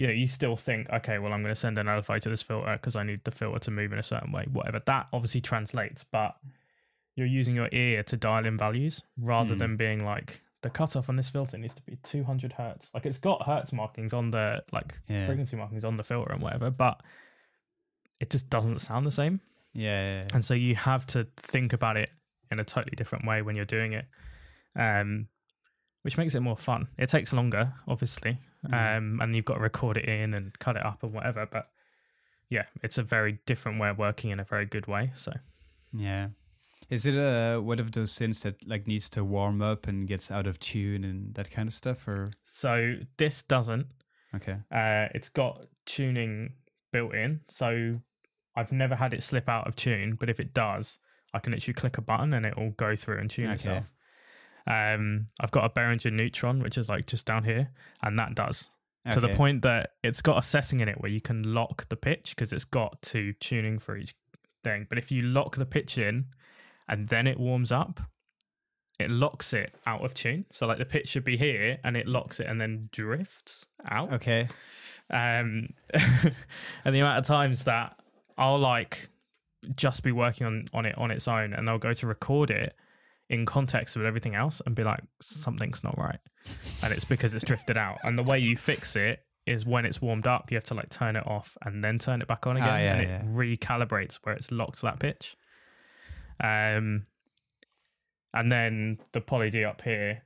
you know, you still think, okay, well, I'm going to send an LFO to this filter because I need the filter to move in a certain way, whatever. That obviously translates, but you're using your ear to dial in values rather Mm. than being like, the cutoff on this filter needs to be 200 hertz. Like it's got hertz markings on the, like Yeah. frequency markings on the filter and whatever, but it just doesn't sound the same. Yeah, yeah, yeah. And so you have to think about it in a totally different way when you're doing it. Um, which makes it more fun. It takes longer, obviously, Mm. um, and you've got to record it in and cut it up and whatever. But yeah, it's a very different way of working in a very good way. So Yeah. Is it a one of those synths that like needs to warm up and gets out of tune and that kind of stuff or so this doesn't. okay. Uh, it's got tuning built in, so I've never had it slip out of tune. But if it does, I can literally click a button and it will go through and tune Okay. itself. Um, I've got a Behringer Neutron, which is like just down here, and that does to the point that it's got a setting in it where you can lock the pitch because it's got two tuning for each thing. But if you lock the pitch in and then it warms up, it locks it out of tune. So like the pitch should be here and it locks it and then drifts out. Okay. Um, and the amount of times that I'll like just be working on on it on its own, and I'll go to record it in context with everything else, and be like, something's not right, and it's because it's drifted out. And the way you fix it is when it's warmed up, you have to like turn it off and then turn it back on Ah, again, yeah, and it yeah. recalibrates where it's locked to that pitch. Um, and then the poly D up here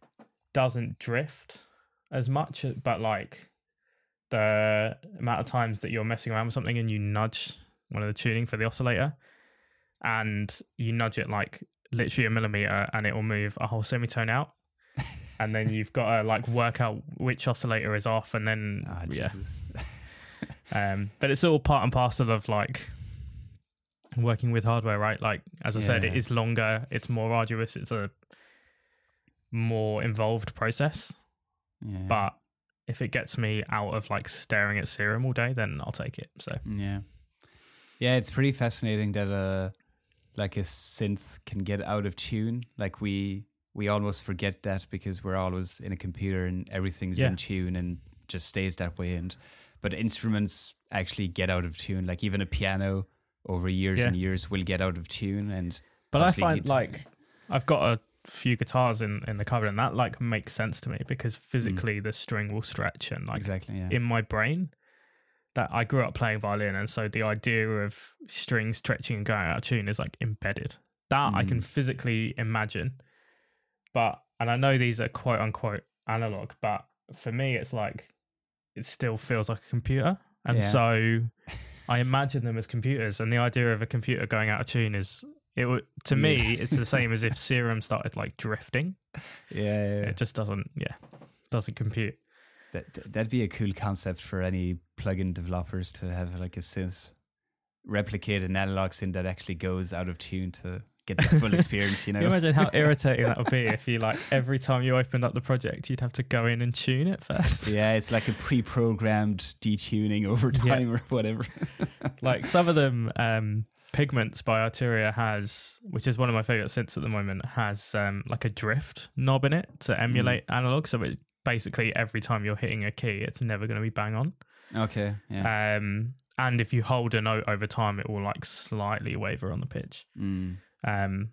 doesn't drift as much, but like the amount of times that you're messing around with something and you nudge one of the tuning for the oscillator and you nudge it like literally a millimeter and it will move a whole semitone out. and then you've got to like work out which oscillator is off and then Ah, yeah. Jesus. Um but it's all part and parcel of like working with hardware, right? Like as I said, it is longer, it's more arduous, it's a more involved process. yeah. But if it gets me out of like staring at serum all day, then I'll take it. So Yeah. Yeah, it's pretty fascinating that uh like a synth can get out of tune. Like we we almost forget that because we're always in a computer and everything's Yeah. in tune and just stays that way and but instruments actually get out of tune. Like even a piano over years Yeah. and years will get out of tune and But I find like I've got a few guitars in in the cupboard, and that like makes sense to me because physically the string will stretch, and like exactly yeah. in my brain, that I grew up playing violin, and so the idea of strings stretching and going out of tune is like embedded. That I can Mm. physically imagine, but and I know these are quote unquote analog, but for me, it's like it still feels like a computer, and Yeah. so I imagine them as computers, and the idea of a computer going out of tune is it would to me Yeah. it's the same as if serum started like drifting. yeah, yeah, yeah. It just doesn't, yeah, doesn't compute. That that- that'd be a cool concept for any plugin developers to have like a synth replicate an analog synth that actually goes out of tune to get the full experience. You know, Can you imagine how irritating that would be if you like every time you opened up the project, you'd have to go in and tune it first. yeah, it's like a pre-programmed detuning over Yeah. time or whatever. like some of them, um, Pigments by Arturia has, which is one of my favorite synths at the moment, has um, like a drift knob in it to emulate analog. So it basically every time you're hitting a key, it's never going to be bang on. Okay, yeah. Um, and if you hold a note over time, it will like slightly waver on the pitch. Mm. Um,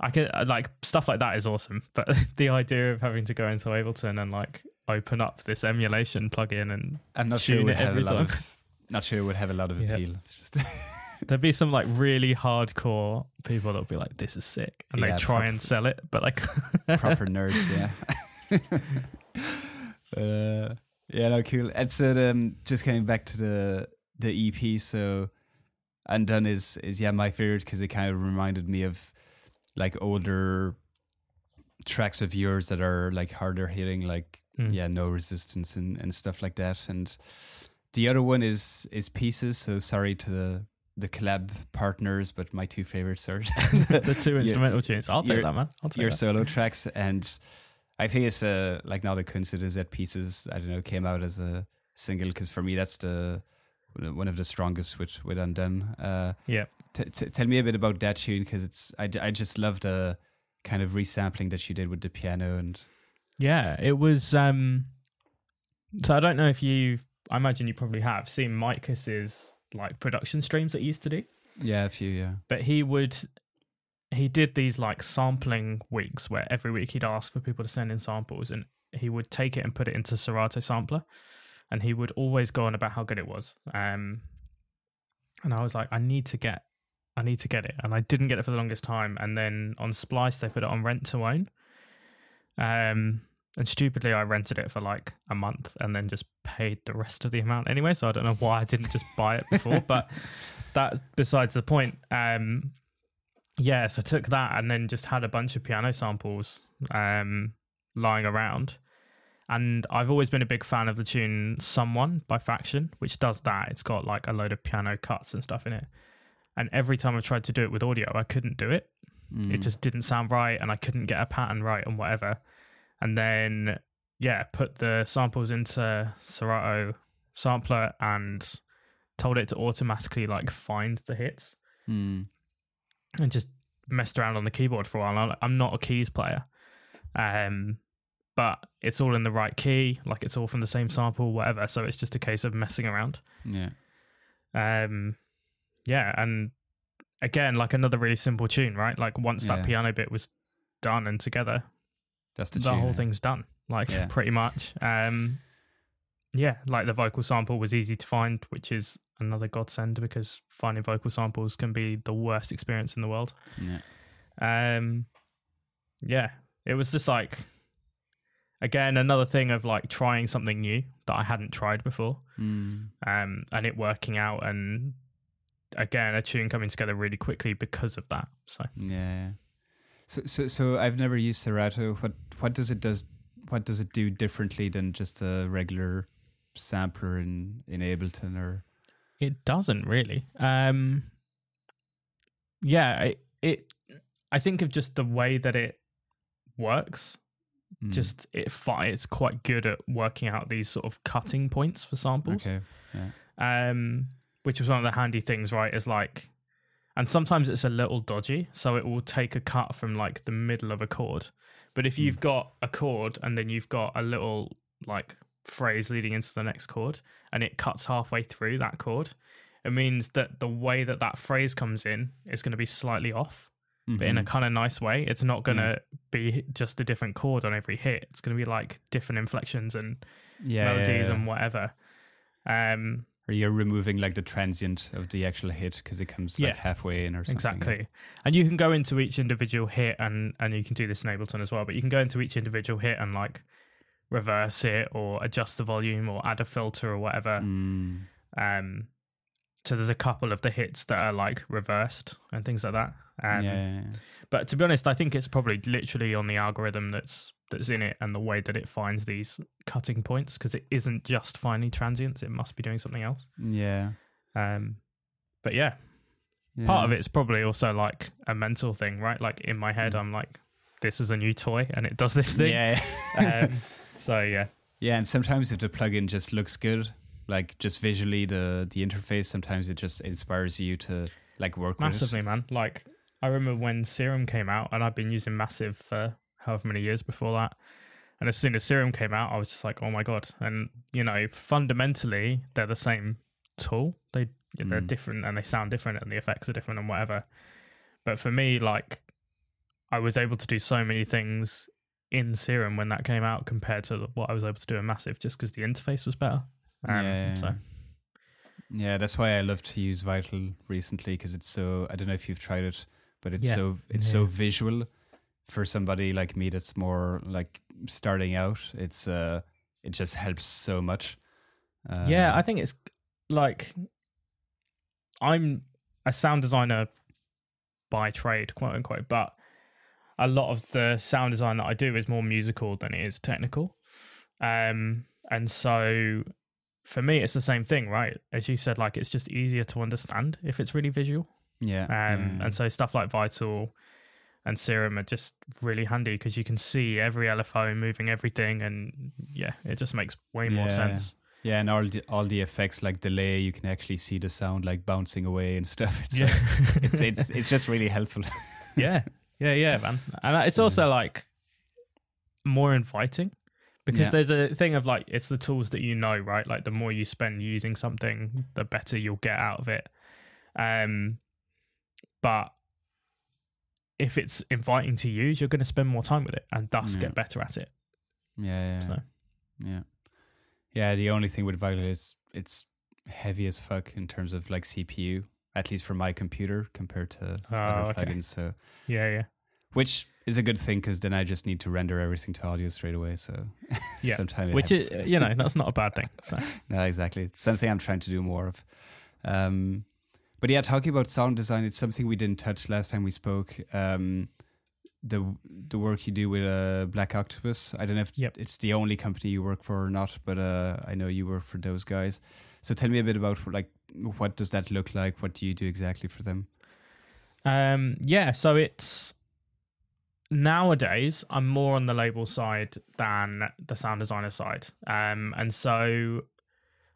I can uh, like stuff like that is awesome, but the idea of having to go into Ableton and like open up this emulation plugin and I'm not sure it tune would it have a every lot time. of. Not sure it would have a lot of Yeah. appeal. There'd be some like really hardcore people that'll be like, "This is sick," and Yeah, they try prop- and sell it, but like proper nerds, yeah. uh, yeah, no, cool. And so, um, just coming back to the the EP, so Undone is is yeah my favorite because it kind of reminded me of like older tracks of yours that are like harder hitting, like Mm. yeah, no resistance and and stuff like that. And the other one is is Pieces. So sorry to the the collab partners, but my two favorites are the two instrumental tunes. I'll take your- that, man. I'll take your that. solo tracks and i think it's uh like not a coincidence that pieces i don't know came out as a single because for me that's the one of the strongest with with undone uh Yeah. t- t- tell me a bit about that tune because it's I, I just love the kind of resampling that you did with the piano and Yeah, it was. um So I don't know if you. I imagine you probably have seen Micah's like production streams that he used to do. yeah a few yeah but he would he did these like sampling weeks where every week he'd ask for people to send in samples and he would take it and put it into Serato sampler and he would always go on about how good it was um and I was like I need to get I need to get it and I didn't get it for the longest time and then on Splice they put it on rent to own um and stupidly, I rented it for like a month and then just paid the rest of the amount anyway. So I don't know why I didn't just buy it before, but that besides the point. Um, yeah, so I took that and then just had a bunch of piano samples um, lying around. And I've always been a big fan of the tune Someone by Faction, which does that. It's got like a load of piano cuts and stuff in it. And every time I've tried to do it with audio, I couldn't do it. Mm. It just didn't sound right and I couldn't get a pattern right and whatever. And then, yeah, put the samples into Serato sampler and told it to automatically like find the hits Mm. and just messed around on the keyboard for a while. I'm- I'm not a keys player, um, but it's all in the right key, like it's all from the same sample, whatever. So it's just a case of messing around. Yeah. Um, yeah, and again, like another really simple tune, right? Like once Yeah. that piano bit was done and together, That's the, the, tune, whole yeah. thing's done. Like Yeah. pretty much. Um, yeah, like the vocal sample was easy to find, which is another godsend because finding vocal samples can be the worst experience in the world. Yeah. Um, yeah, it was just like, again, another thing of like trying something new that I hadn't tried before, Mm. um, and it working out, and again, a tune coming together really quickly because of that. So Yeah. So, so, so I've never used Serato. What, what does it does? What does it do differently than just a regular sampler in in Ableton or? it doesn't really. Um, yeah, it, it. I think of just the way that it works. Mm. Just it. It's quite good at working out these sort of cutting points for samples. okay. um, which was one of the handy things, right? Is like, and sometimes it's a little dodgy, so it will take a cut from like the middle of a chord. But if you've got a chord and then you've got a little like phrase leading into the next chord, and it cuts halfway through that chord, it means that the way that that phrase comes in is going to be slightly off, but in a Mhm. kind of nice way. It's not going to be just a different chord on every hit. It's going to be like different inflections and yeah, yeah, melodies yeah. and whatever. Um, or you're removing like the transient of the actual hit because it comes like Yeah. halfway in or something. Exactly. And you can go into each individual hit and and you can do this in Ableton as well, but you can go into each individual hit and like reverse it or adjust the volume or add a filter or whatever. Mm. Um so there's a couple of the hits that are like reversed and things like that. Um, yeah, yeah, yeah. But to be honest, I think it's probably literally on the algorithm that's that's in it and the way that it finds these cutting points because it isn't just finding transients; it must be doing something else. Yeah. Um, but yeah, part of it's probably also like a mental thing, right? Like in my head, Mm. I'm like, this is a new toy and it does this thing. Yeah. Um, so yeah, yeah, and sometimes if the plugin just looks good, like just visually the the interface, sometimes it just inspires you to like work massively, with man. Like I remember when Serum came out, and I'd been using Massive for however many years before that. And as soon as Serum came out, I was just like, oh my god! And you know, fundamentally, they're the same tool. They they're Mm. different and they sound different, and the effects are different and whatever. But for me, like, I was able to do so many things in Serum when that came out compared to what I was able to do in Massive, just because the interface was better. Um, yeah. So Yeah, that's why I love to use Vital recently because it's so. I don't know if you've tried it, but it's Yeah. so it's so visual for somebody like me that's more like starting out. It's uh, it just helps so much. yeah, Um, I think it's like I'm a sound designer by trade, quote unquote, but a lot of the sound design that I do is more musical than it is technical. Um, and so for me, it's the same thing, right? As you said, like it's just easier to understand if it's really visual. Yeah, Um, yeah. and so stuff like Vital and Serum are just really handy because you can see every LFO moving everything, and yeah, it just makes way more Yeah. sense. Yeah, and all the all the effects like delay, you can actually see the sound like bouncing away and stuff. It's Yeah, like- it's it's it's just really helpful. yeah, yeah, yeah, man. And it's also like more inviting because Yeah. there's a thing of like it's the tools that you know, right? Like the more you spend using something, the better you'll get out of it. Um, but if it's inviting to use, you're going to spend more time with it and thus Yeah. get better at it. Yeah, yeah, So. yeah. Yeah, the only thing with Vital is it's heavy as fuck in terms of like CPU, at least for my computer compared to Oh, other okay. plugins. So, Yeah, yeah. which is a good thing because then I just need to render everything to audio straight away. So Yeah, sometimes which happens. is you know that's not a bad thing. So no, exactly. Something I'm trying to do more of. Um, but yeah, talking about sound design, it's something we didn't touch last time we spoke. Um, the the work you do with uh, Black Octopus. I don't know if Yep. it's the only company you work for or not, but uh, I know you work for those guys. So tell me a bit about like what does that look like? What do you do exactly for them? Um, yeah, so it's nowadays I'm more on the label side than the sound designer side. Um, and so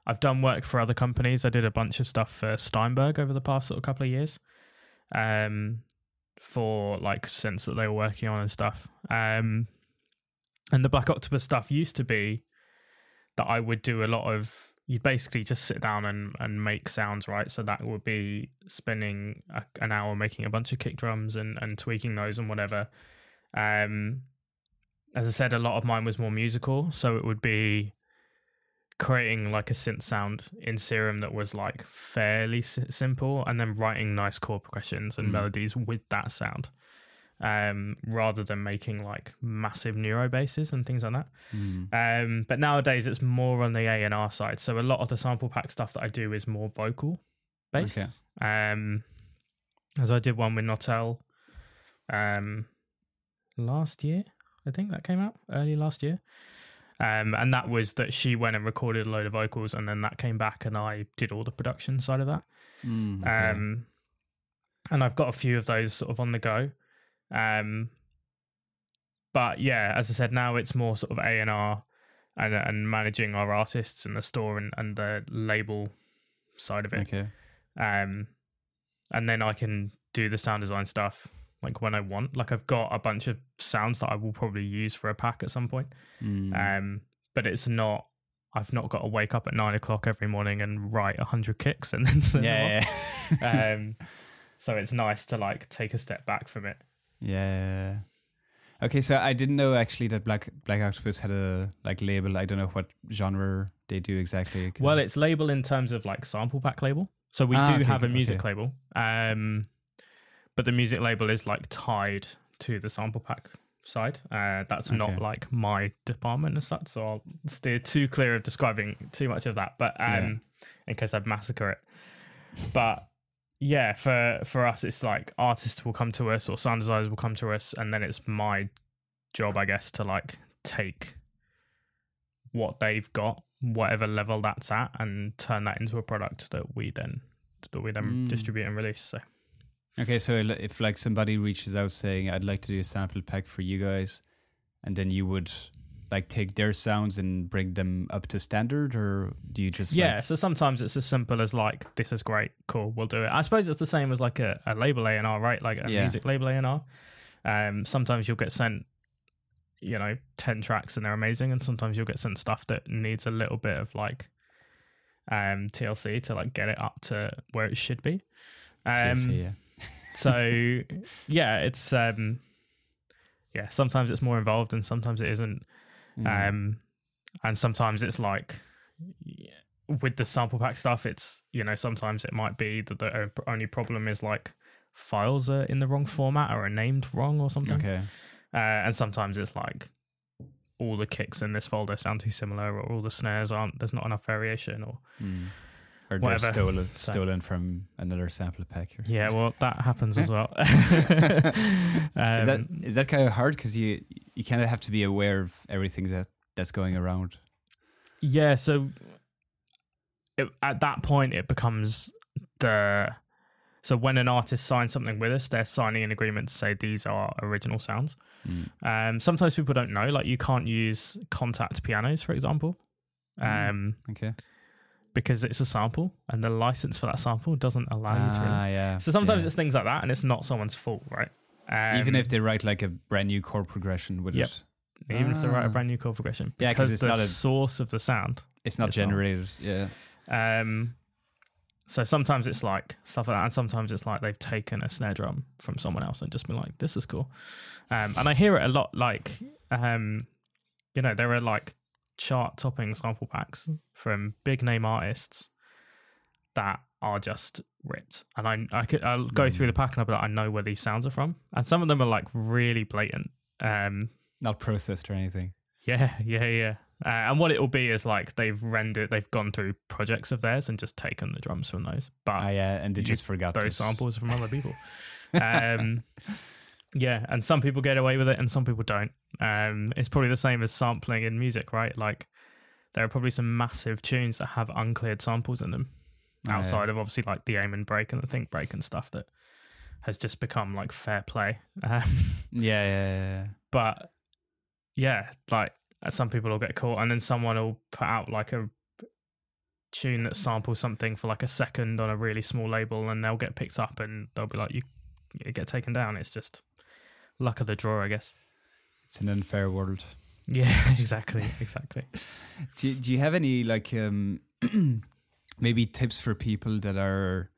I've done work for other companies. I did a bunch of stuff for Steinberg over the past sort of couple of years. Um, for like synths that they were working on and stuff. Um, and the Black Octopus stuff used to be that I would do a lot of you'd basically just sit down and, and make sounds, right? So that would be spending a, an hour making a bunch of kick drums and, and tweaking those and whatever. Um, as I said, a lot of mine was more musical, so it would be creating like a synth sound in Serum that was like fairly s- simple, and then writing nice chord progressions and Mm. melodies with that sound, um, rather than making like massive neuro basses and things like that. Hmm. Um, but nowadays it's more on the A and R side. So a lot of the sample pack stuff that I do is more vocal based. Okay. Um, as I did one with Notel, um, last year, I think that came out early last year. Um, and that was that she went and recorded a load of vocals, and then that came back, and I did all the production side of that. Mm, okay. Um, and I've got a few of those sort of on the go. Um, but yeah, as I said, now it's more sort of A and R and and managing our artists and the store and, and the label side of it. okay. Um, and then I can do the sound design stuff like when I want. Like I've got a bunch of sounds that I will probably use for a pack at some point. Mm. Um, but it's not. I've not got to wake up at nine o'clock every morning and write a hundred kicks and then yeah, yeah. um, so it's nice to like take a step back from it. Yeah. Okay, so I didn't know actually that Black Black Octopus had a like label. I don't know what genre they do exactly. Well, it's label in terms of like sample pack label. So we Ah, do okay, have a okay. music label, um, but the music label is like tied to the sample pack side. Uh, that's Okay. not like my department as such, so I'll steer too clear of describing too much of that. But um, in case I'd massacre it, but yeah, for for us, it's like artists will come to us or sound designers will come to us, and then it's my job, I guess, to like take what they've got, whatever level that's at, and turn that into a product that we then that we then Mm. distribute and release. So okay, so if like somebody reaches out saying I'd like to do a sample pack for you guys, and then you would like take their sounds and bring them up to standard, or do you just yeah, like, so sometimes it's as simple as like this is great, cool, we'll do it. I suppose it's the same as like a, a label A and R, right? Like a Yeah. music label A and R. Um, sometimes you'll get sent, you know, ten tracks and they're amazing, and sometimes you'll get sent stuff that needs a little bit of like um TLC to like get it up to where it should be. Um, TLC, yeah. So yeah, it's um yeah, sometimes it's more involved and sometimes it isn't. Yeah. Um, and sometimes it's like with the sample pack stuff, it's you know sometimes it might be that the only problem is like files are in the wrong format or are named wrong or something. okay. Uh, and sometimes it's like all the kicks in this folder sound too similar, or all the snares aren't. There's not enough variation, or Mm. Or they're stolen So- stolen from another sample pack. Or yeah, well that happens as well. is that Um, is that kind of hard because you you kind of have to be aware of everything that that's going around. Yeah, so it, at that point, it becomes the so when an artist signs something with us, they're signing an agreement to say these are original sounds. Mm. Um, sometimes people don't know, like you can't use Kontakt pianos, for example, Mm. um, Okay. Because it's a sample, and the license for that sample doesn't allow you to. Ah, Release. yeah. So sometimes yeah. it's things like that, and it's not someone's fault, right? Um, even if they write like a brand new chord progression with Yep. it, even if they write a Ah. brand new chord progression, Yeah, because it's the not a- source of the sound it's not It's not. generated. Yeah. Um, so sometimes it's like stuff like that, and sometimes it's like they've taken a snare drum from someone else and just been like, "This is cool." Um, and I hear it a lot. Like, um, you know, there are like chart-topping sample packs from big name artists that are just ripped. And I I could I'll go through the pack and I'll be like, I know where these sounds are from. And some of them are like really blatant. Um Not processed or anything. yeah, yeah, yeah. Uh, and what it will be is like they've rendered, they've gone through projects of theirs and just taken the drums from those. But Ah, yeah, and they just forgot those samples from other people. um, yeah, and some people get away with it and some people don't. Um, it's probably the same as sampling in music, right? Like there are probably some massive tunes that have uncleared samples in them yeah. outside of obviously like the amen break and the think break and stuff that has just become like fair play. Um, Yeah, yeah, yeah. but yeah, like uh, some people will get caught, and then someone will put out like a tune that samples something for like a second on a really small label, and they'll get picked up, and they'll be like, "You, you get taken down." It's just luck of the draw, I guess. It's an unfair world. Yeah, exactly, exactly. Do you, do you have any like um maybe tips for people that are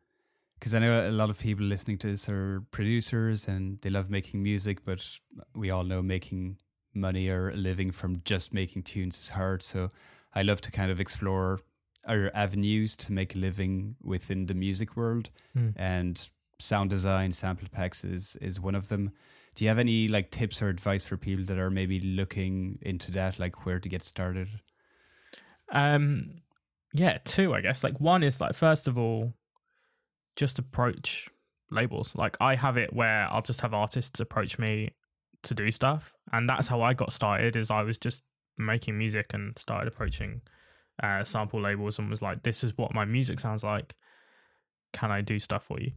because I know a lot of people listening to this are producers and they love making music, but we all know making money or a living from just making tunes is hard. So I love to kind of explore our avenues to make a living within the music world Hmm. and sound design sample packs is is one of them do you have any like tips or advice for people that are maybe looking into that like where to get started Um, yeah, two, I guess. Like one is like first of all, just approach labels. Like I have it where I'll just have artists approach me to do stuff, and that's how I got started. Is I was just making music and started approaching uh, sample labels and was like, "This is what my music sounds like. Can I do stuff for you?"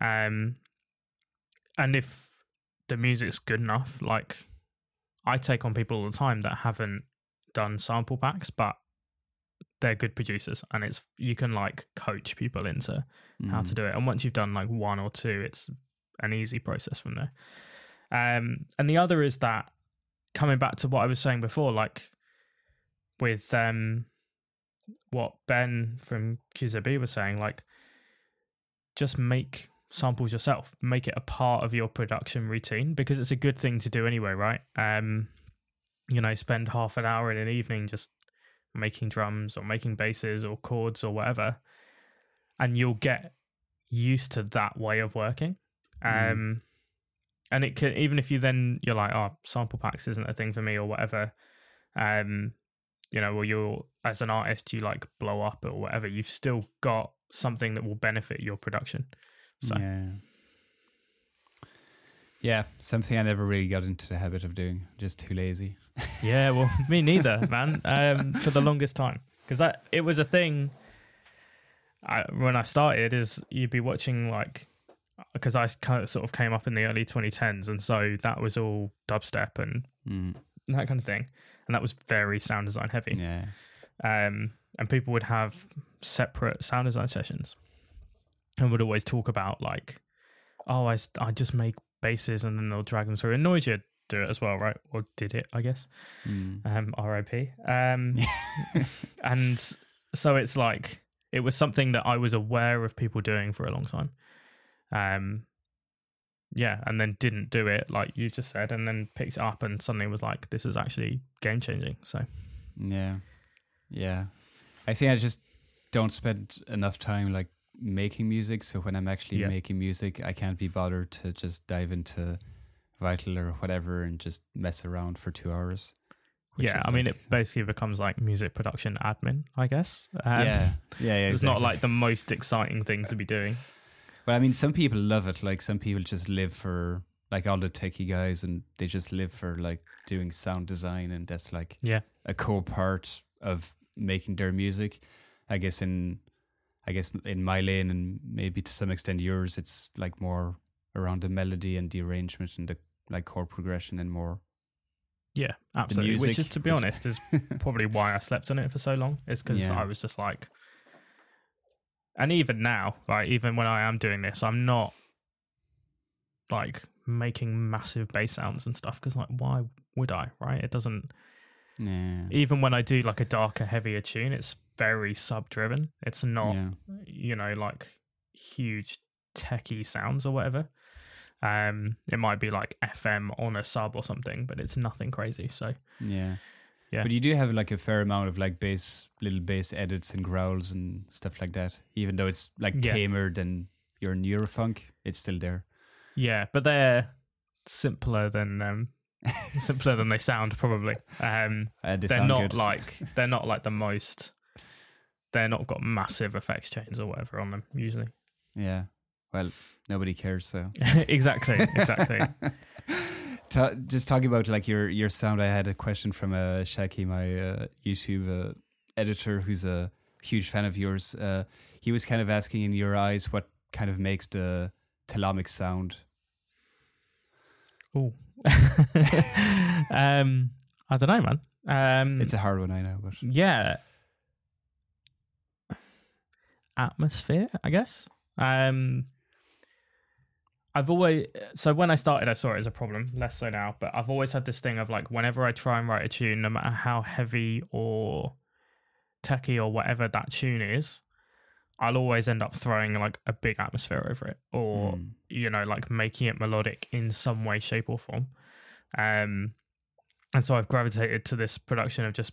Um, and if the music's good enough, like I take on people all the time that haven't done sample packs, but they're good producers, and it's you can like coach people into how Mm. to do it. And once you've done like one or two, it's an easy process from there. Um, and the other is that coming back to what I was saying before, like with um, what Ben from QZB was saying, like just make samples yourself, make it a part of your production routine because it's a good thing to do anyway, right? Um, you know, spend half an hour in an evening just making drums or making basses or chords or whatever, and you'll get used to that way of working. Mm. Um, and it can even if you then you're like, oh, sample packs isn't a thing for me or whatever. Um, you know, or you're as an artist, you like blow up or whatever. You've still got something that will benefit your production. So Yeah. Yeah, something I never really got into the habit of doing. Just too lazy. Yeah, well, me neither, man. Um, for the longest time, because it was a thing. I, when I started, is you'd be watching like, because I kind of sort of came up in the early 2010s, and so that was all dubstep and Mm. that kind of thing, and that was very sound design heavy. Yeah. Um, and people would have separate sound design sessions, and would always talk about like, oh, I, I just make basses and then they'll drag them through. And Noisia do it as well, right? Or did it, I guess Mm. um, RIP. Um, and so it's like it was something that I was aware of people doing for a long time. Um, yeah, and then didn't do it like you just said, and then picked it up and suddenly was like, this is actually game changing. So Yeah. Yeah. I think I just don't spend enough time like making music. So when I'm actually Yeah. making music, I can't be bothered to just dive into Vital or whatever and just mess around for two hours. yeah, I mean, it basically becomes like music production admin, I guess. Um, yeah. Yeah. Yeah. It's not like the most exciting thing to be doing. But I mean, some people love it. Like some people just live for like all the techie guys, and they just live for like doing sound design, and that's like Yeah. a core part of making their music. I guess in, I guess in my lane, and maybe to some extent yours, it's like more around the melody and the arrangement and the like chord progression and more. Yeah, absolutely. Which, is, to be which- honest, is probably why I slept on it for so long. Is because Yeah. I was just like, and even now, like even when I am doing this, I'm not like making massive bass sounds and stuff. Because like, why would I? Right? It doesn't. Yeah. Even when I do like a darker, heavier tune, it's very sub driven. It's not, Yeah. you know, like huge techie sounds or whatever. Um, it might be like FM on a sub or something, but it's nothing crazy. So Yeah. Yeah. But you do have like a fair amount of like bass, little bass edits and growls and stuff like that. Even though it's like Yeah. tamer than your Neurofunk, it's still there. Yeah, but they're simpler than um, simpler than they sound probably. Um, Uh, they they're not good. like they're not like the most. They're not got massive effects chains or whatever on them usually. Yeah. Well, nobody cares. So exactly, exactly. Ta- just talking about like your your sound, I had a question from uh, Shaki, my uh, YouTube uh, editor, who's a huge fan of yours. Uh, he was kind of asking in your eyes what kind of makes the telomic sound. Oh, um, I don't know, man. Um, It's a hard one, I know, but yeah, atmosphere, I guess. Um, I've always so when I started, I saw it as a problem, less so now. But I've always had this thing of like, whenever I try and write a tune, no matter how heavy or techy or whatever that tune is, I'll always end up throwing like a big atmosphere over it, or Mm. you know, like making it melodic in some way, shape, or form. Um, and so I've gravitated to this production of just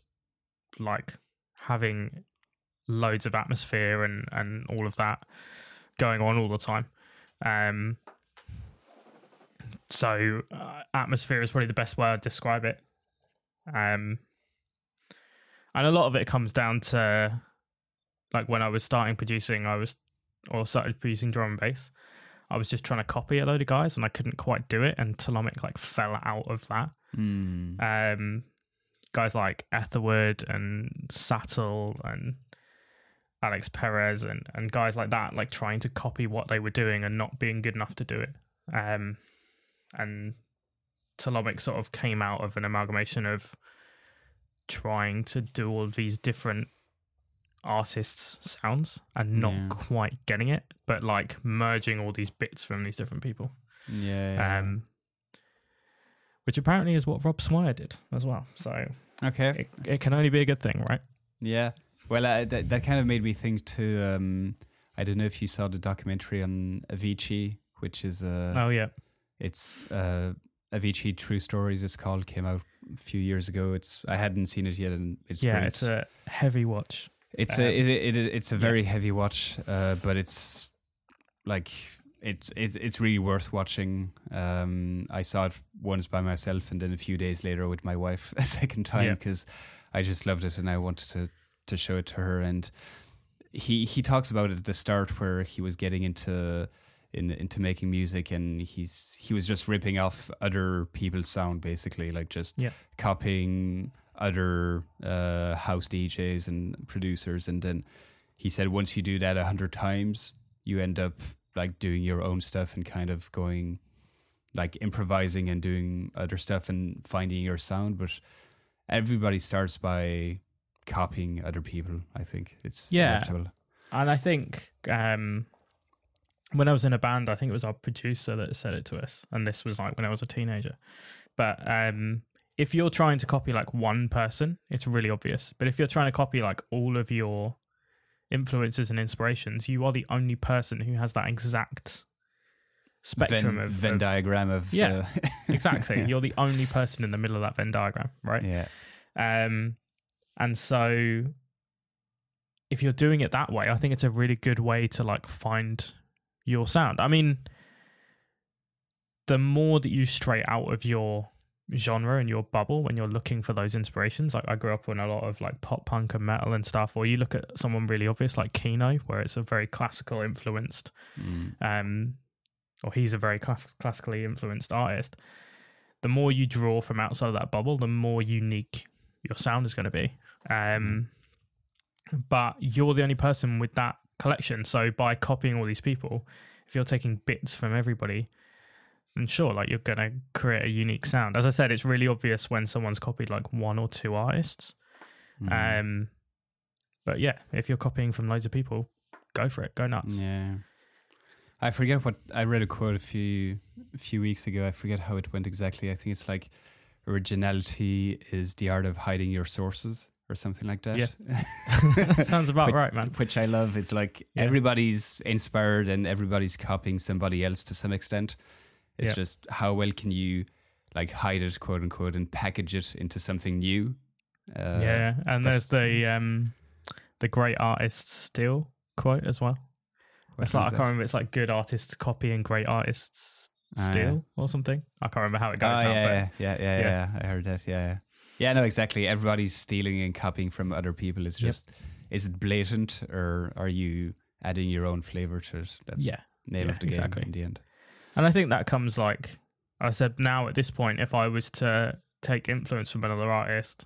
like having loads of atmosphere and and all of that going on all the time. Um, so uh, atmosphere is probably the best way I'd describe it. Um, and a lot of it comes down to like when I was starting producing, I was or started producing drum and bass. I was just trying to copy a load of guys and I couldn't quite do it, and Telomic like fell out of that. Mm. Um, guys like Etherwood and Satl and Alix Perez and, and guys like that, like trying to copy what they were doing and not being good enough to do it. Um, and Telomic sort of came out of an amalgamation of trying to do all these different artists' sounds and not Yeah. quite getting it, but like merging all these bits from these different people. Yeah. yeah. Um, which apparently is what Rob Swire did as well. So okay. it, it can only be a good thing, right? Yeah. Well, uh, that that kind of made me think too. Um, I don't know if you saw the documentary on Avicii, which is uh, oh yeah, it's uh, Avicii True Stories. It's called. Came out a few years ago. It's I hadn't seen it yet, and it's yeah. brilliant. It's a heavy watch. It's Um, a it, it, it it's a yeah. very heavy watch, uh, but it's like it, it it's really worth watching. Um, I saw it once by myself, and then a few days later with my wife a second time Yeah. because I just loved it, and I wanted to to show it to her. And he he talks about it at the start where he was getting into in into making music, and he's he was just ripping off other people's sound, basically, like just Yeah. copying other uh, house DJs and producers, and then he said once you do that a hundred times, you end up like doing your own stuff and kind of going like improvising and doing other stuff and finding your sound. But everybody starts by copying other people. I think it's Yeah. inevitable. And I think um, when I was in a band, I think it was our producer that said it to us, and this was like when I was a teenager. But um, if you're trying to copy like one person, it's really obvious. But if you're trying to copy like all of your influences and inspirations, you are the only person who has that exact spectrum Venn, of, Venn of- diagram of Yeah, uh, exactly. yeah. You're the only person in the middle of that Venn diagram, right? yeah. Um, and so if you're doing it that way, I think it's a really good way to like find your sound. I mean, the more that you stray out of your genre and your bubble when you're looking for those inspirations, like I grew up on a lot of like pop punk and metal and stuff, or you look at someone really obvious like Keeno, where it's a very classical influenced Mm. um, or he's a very cla- classically influenced artist, the more you draw from outside of that bubble, the more unique your sound is going to be. Um, But you're the only person with that collection. So by copying all these people, if you're taking bits from everybody, then sure, like you're going to create a unique sound. As I said, it's really obvious when someone's copied like one or two artists. Mm. Um, but yeah, if you're copying from loads of people, go for it, go nuts. Yeah. I forget what I read a quote a few a few weeks ago. I forget how it went exactly. I think it's like originality is the art of hiding your sources or something like that. Yeah. Sounds about Which- right, man. Which I love. It's like Yeah. everybody's inspired and everybody's copying somebody else to some extent. It's Yeah. just how well can you like hide it, quote unquote, and package it into something new Uh, yeah, and there's the um, the great artists steal quote as well. It's like I can't that? remember. It's like good artists copying great artists Ah, steal or something. I can't remember how it goes Oh, now. but yeah, yeah, yeah, yeah. yeah. I heard that. Yeah, yeah. Yeah, no, exactly. Everybody's stealing and copying from other people. It's Yep. just, is it blatant or are you adding your own flavor to it? That's yeah. name yeah, of the game exactly. in the end. And I think that comes like I said now at this point, if I was to take influence from another artist,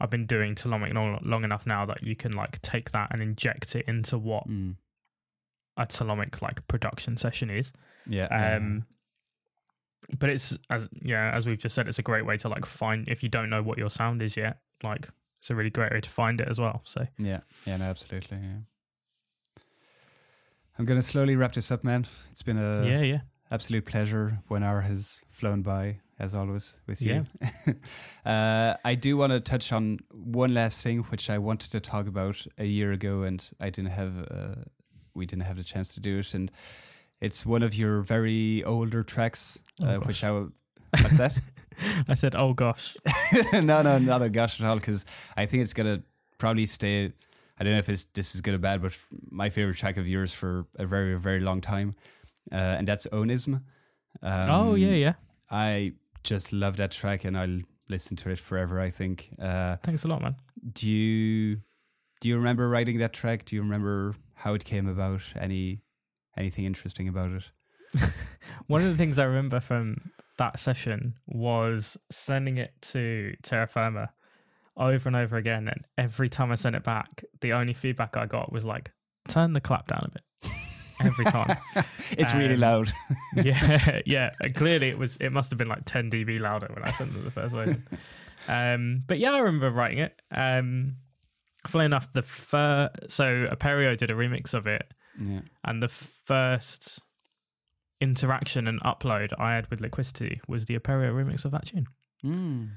I've been doing Telomic long, long enough now that you can like take that and inject it into what Mm. a Telomic like production session is. Yeah. yeah, Um but it's as yeah, as we've just said, it's a great way to like find if you don't know what your sound is yet, like it's a really great way to find it as well. So yeah, yeah, no, absolutely. Yeah. I'm gonna slowly wrap this up, man. It's been a yeah, yeah. absolute pleasure. One hour has flown by, as always, with you. uh, I do want to touch on one last thing, which I wanted to talk about a year ago, and I didn't have, uh, we didn't have the chance to do it. And it's one of your very older tracks, Oh, uh, which I, What's that? I said, "Oh gosh." no, no, not a gosh at all, because I think it's gonna probably stay. I don't know if it's, this is good or bad, but my favorite track of yours for a very, very long time, uh, and that's Onism. Um, oh yeah, yeah. I just love that track, and I'll listen to it forever. I think. Uh, Thanks a lot, man. do you do you remember writing that track? Do you remember how it came about? Any anything interesting about it? One of the things I remember from that session was sending it to Terra Firma over and over again. And every time I sent it back, the only feedback I got was like, turn the clap down a bit. Every time. it's really Um, loud. yeah, yeah. And clearly it was it must have been like 10 dB louder when I sent it the first version. Um, but yeah, I remember writing it. Um, funnily enough, the first so Aperio did a remix of it, yeah. and the first interaction and upload I had with Liquicity was the Aperio remix of that tune. Mm,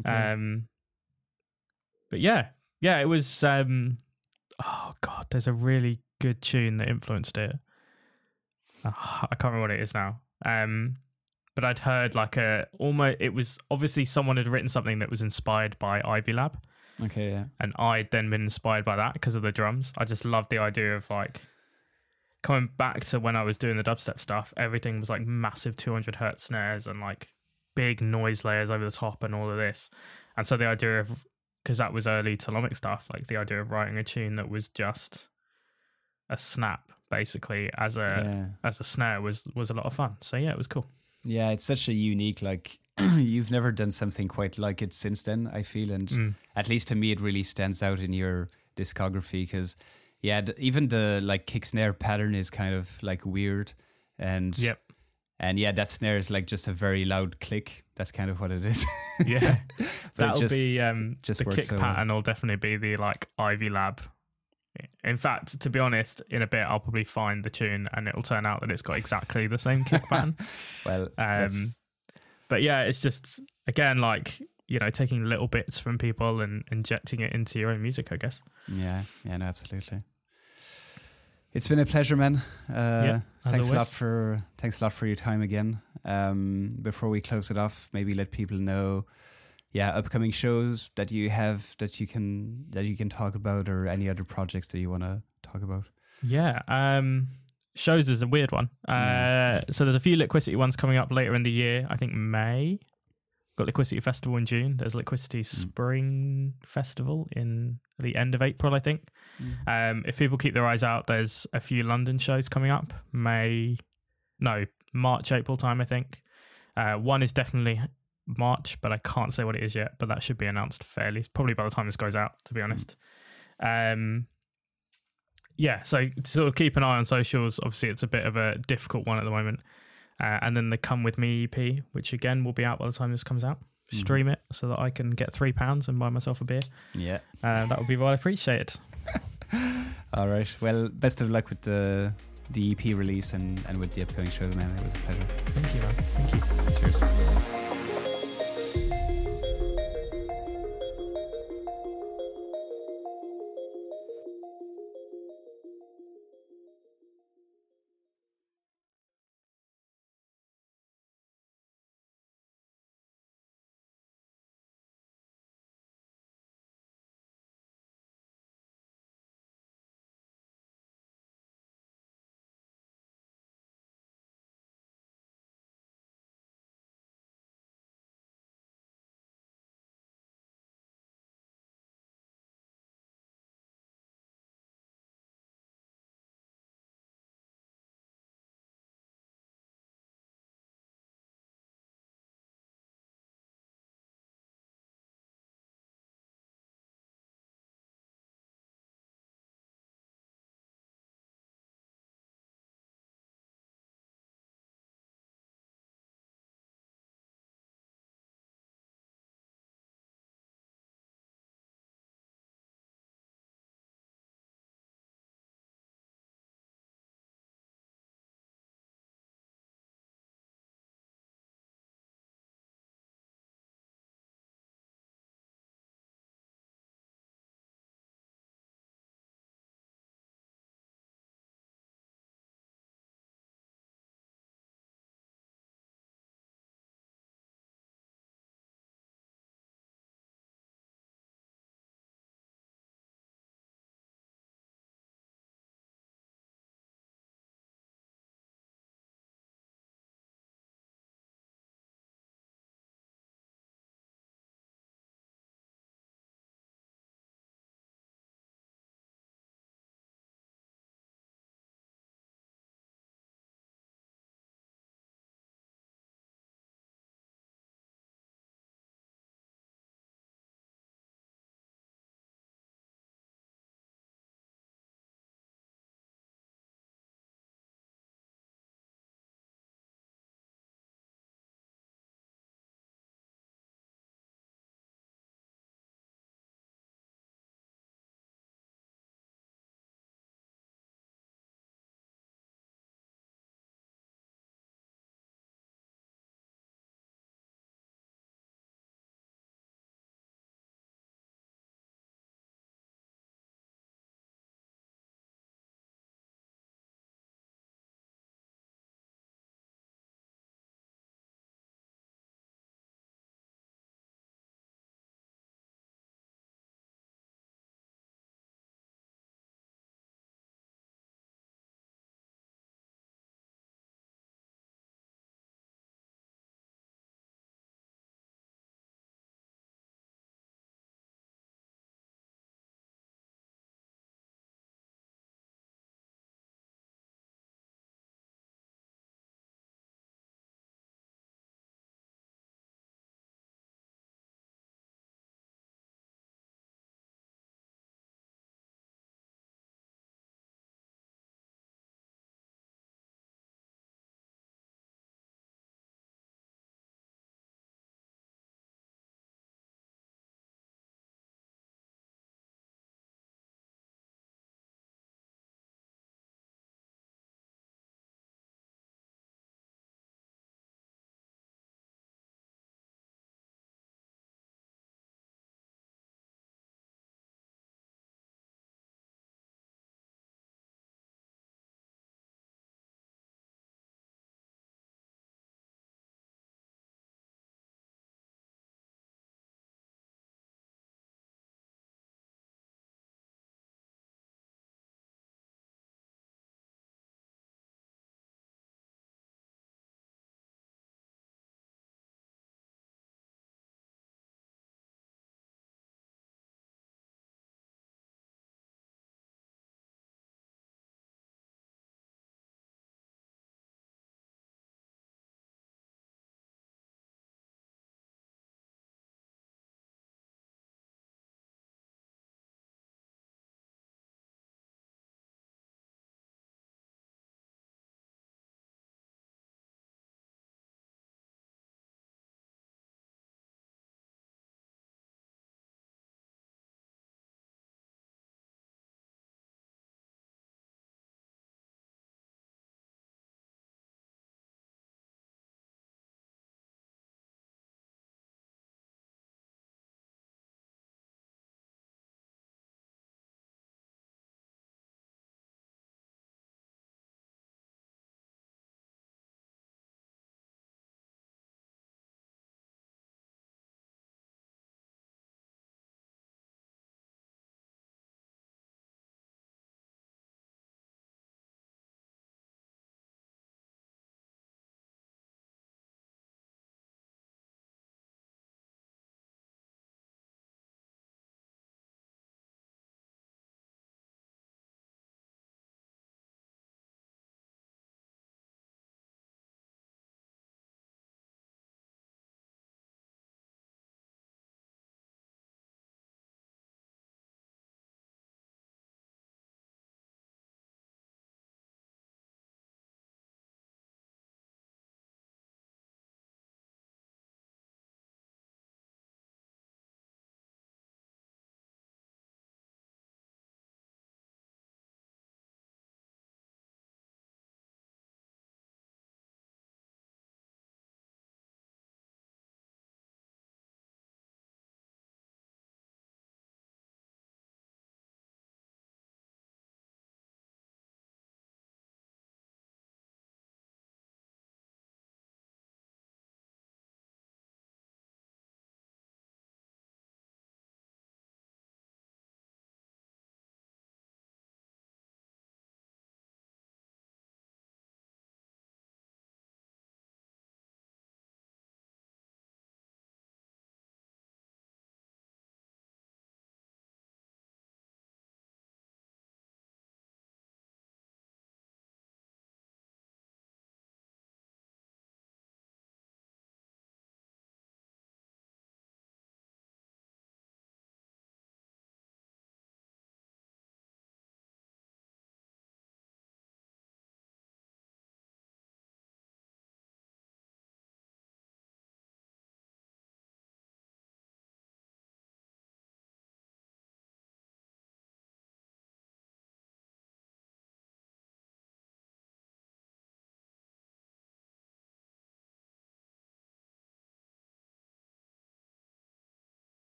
okay. Um, but yeah, yeah, it was. Um, oh god, there's a really good tune that influenced it. Ah, I can't remember what it is now. Um, but I'd heard like a almost. It was obviously someone had written something that was inspired by Ivy Lab, okay. Yeah. and I'd then been inspired by that because of the drums. I just loved the idea of like coming back to when I was doing the dubstep stuff. Everything was like massive 200 hertz snares and like big noise layers over the top and all of this. And so the idea of because that was early Telomic stuff, like the idea of writing a tune that was just a snap basically as a yeah. as a snare was was a lot of fun. So yeah, it was cool. Yeah, it's such a unique like you've never done something quite like it since then. I feel, and Mm. at least to me, it really stands out in your discography because yeah, d- even the like kick snare pattern is kind of like weird, and Yep. and yeah, that snare is like just a very loud click. That's kind of what it is. Yeah. That'll just- be um, just the kick so well. pattern will definitely be the like Ivy Lab. In fact, to be honest, in a bit I'll probably find the tune and it'll turn out that it's got exactly the same kick pattern. well. Um, but yeah, it's just again like you know taking little bits from people and injecting it into your own music, I guess. yeah, yeah, no, absolutely. It's been a pleasure, man. Uh, as thanks a lot for thanks a lot for your time again. Um, before we close it off, maybe let people know, yeah, upcoming shows that you have that you can that you can talk about, or any other projects that you want to talk about. Yeah. Um, shows is a weird one. Uh, Mm. so there's a few Liquicity ones coming up later in the year. I think May. Got Liquicity Festival in June. There's Liquicity Spring Festival in the end of April, I think. Um, if people keep their eyes out, there's a few London shows coming up. May, no, March, April time, I think. Uh, one is definitely March, but I can't say what it is yet. But that should be announced fairly, probably by the time this goes out, to be honest. Um, yeah, so sort of keep an eye on socials. Obviously, it's a bit of a difficult one at the moment. Uh, and then the Come With Me EP, which again will be out by the time this comes out. Mhm. Stream it so that I can get three pounds and buy myself a beer. Yeah. Uh, that would be well appreciated. All right. Well, best of luck with the the EP release and and with the upcoming shows, man. It was a pleasure. Thank you, man. Thank you. Cheers.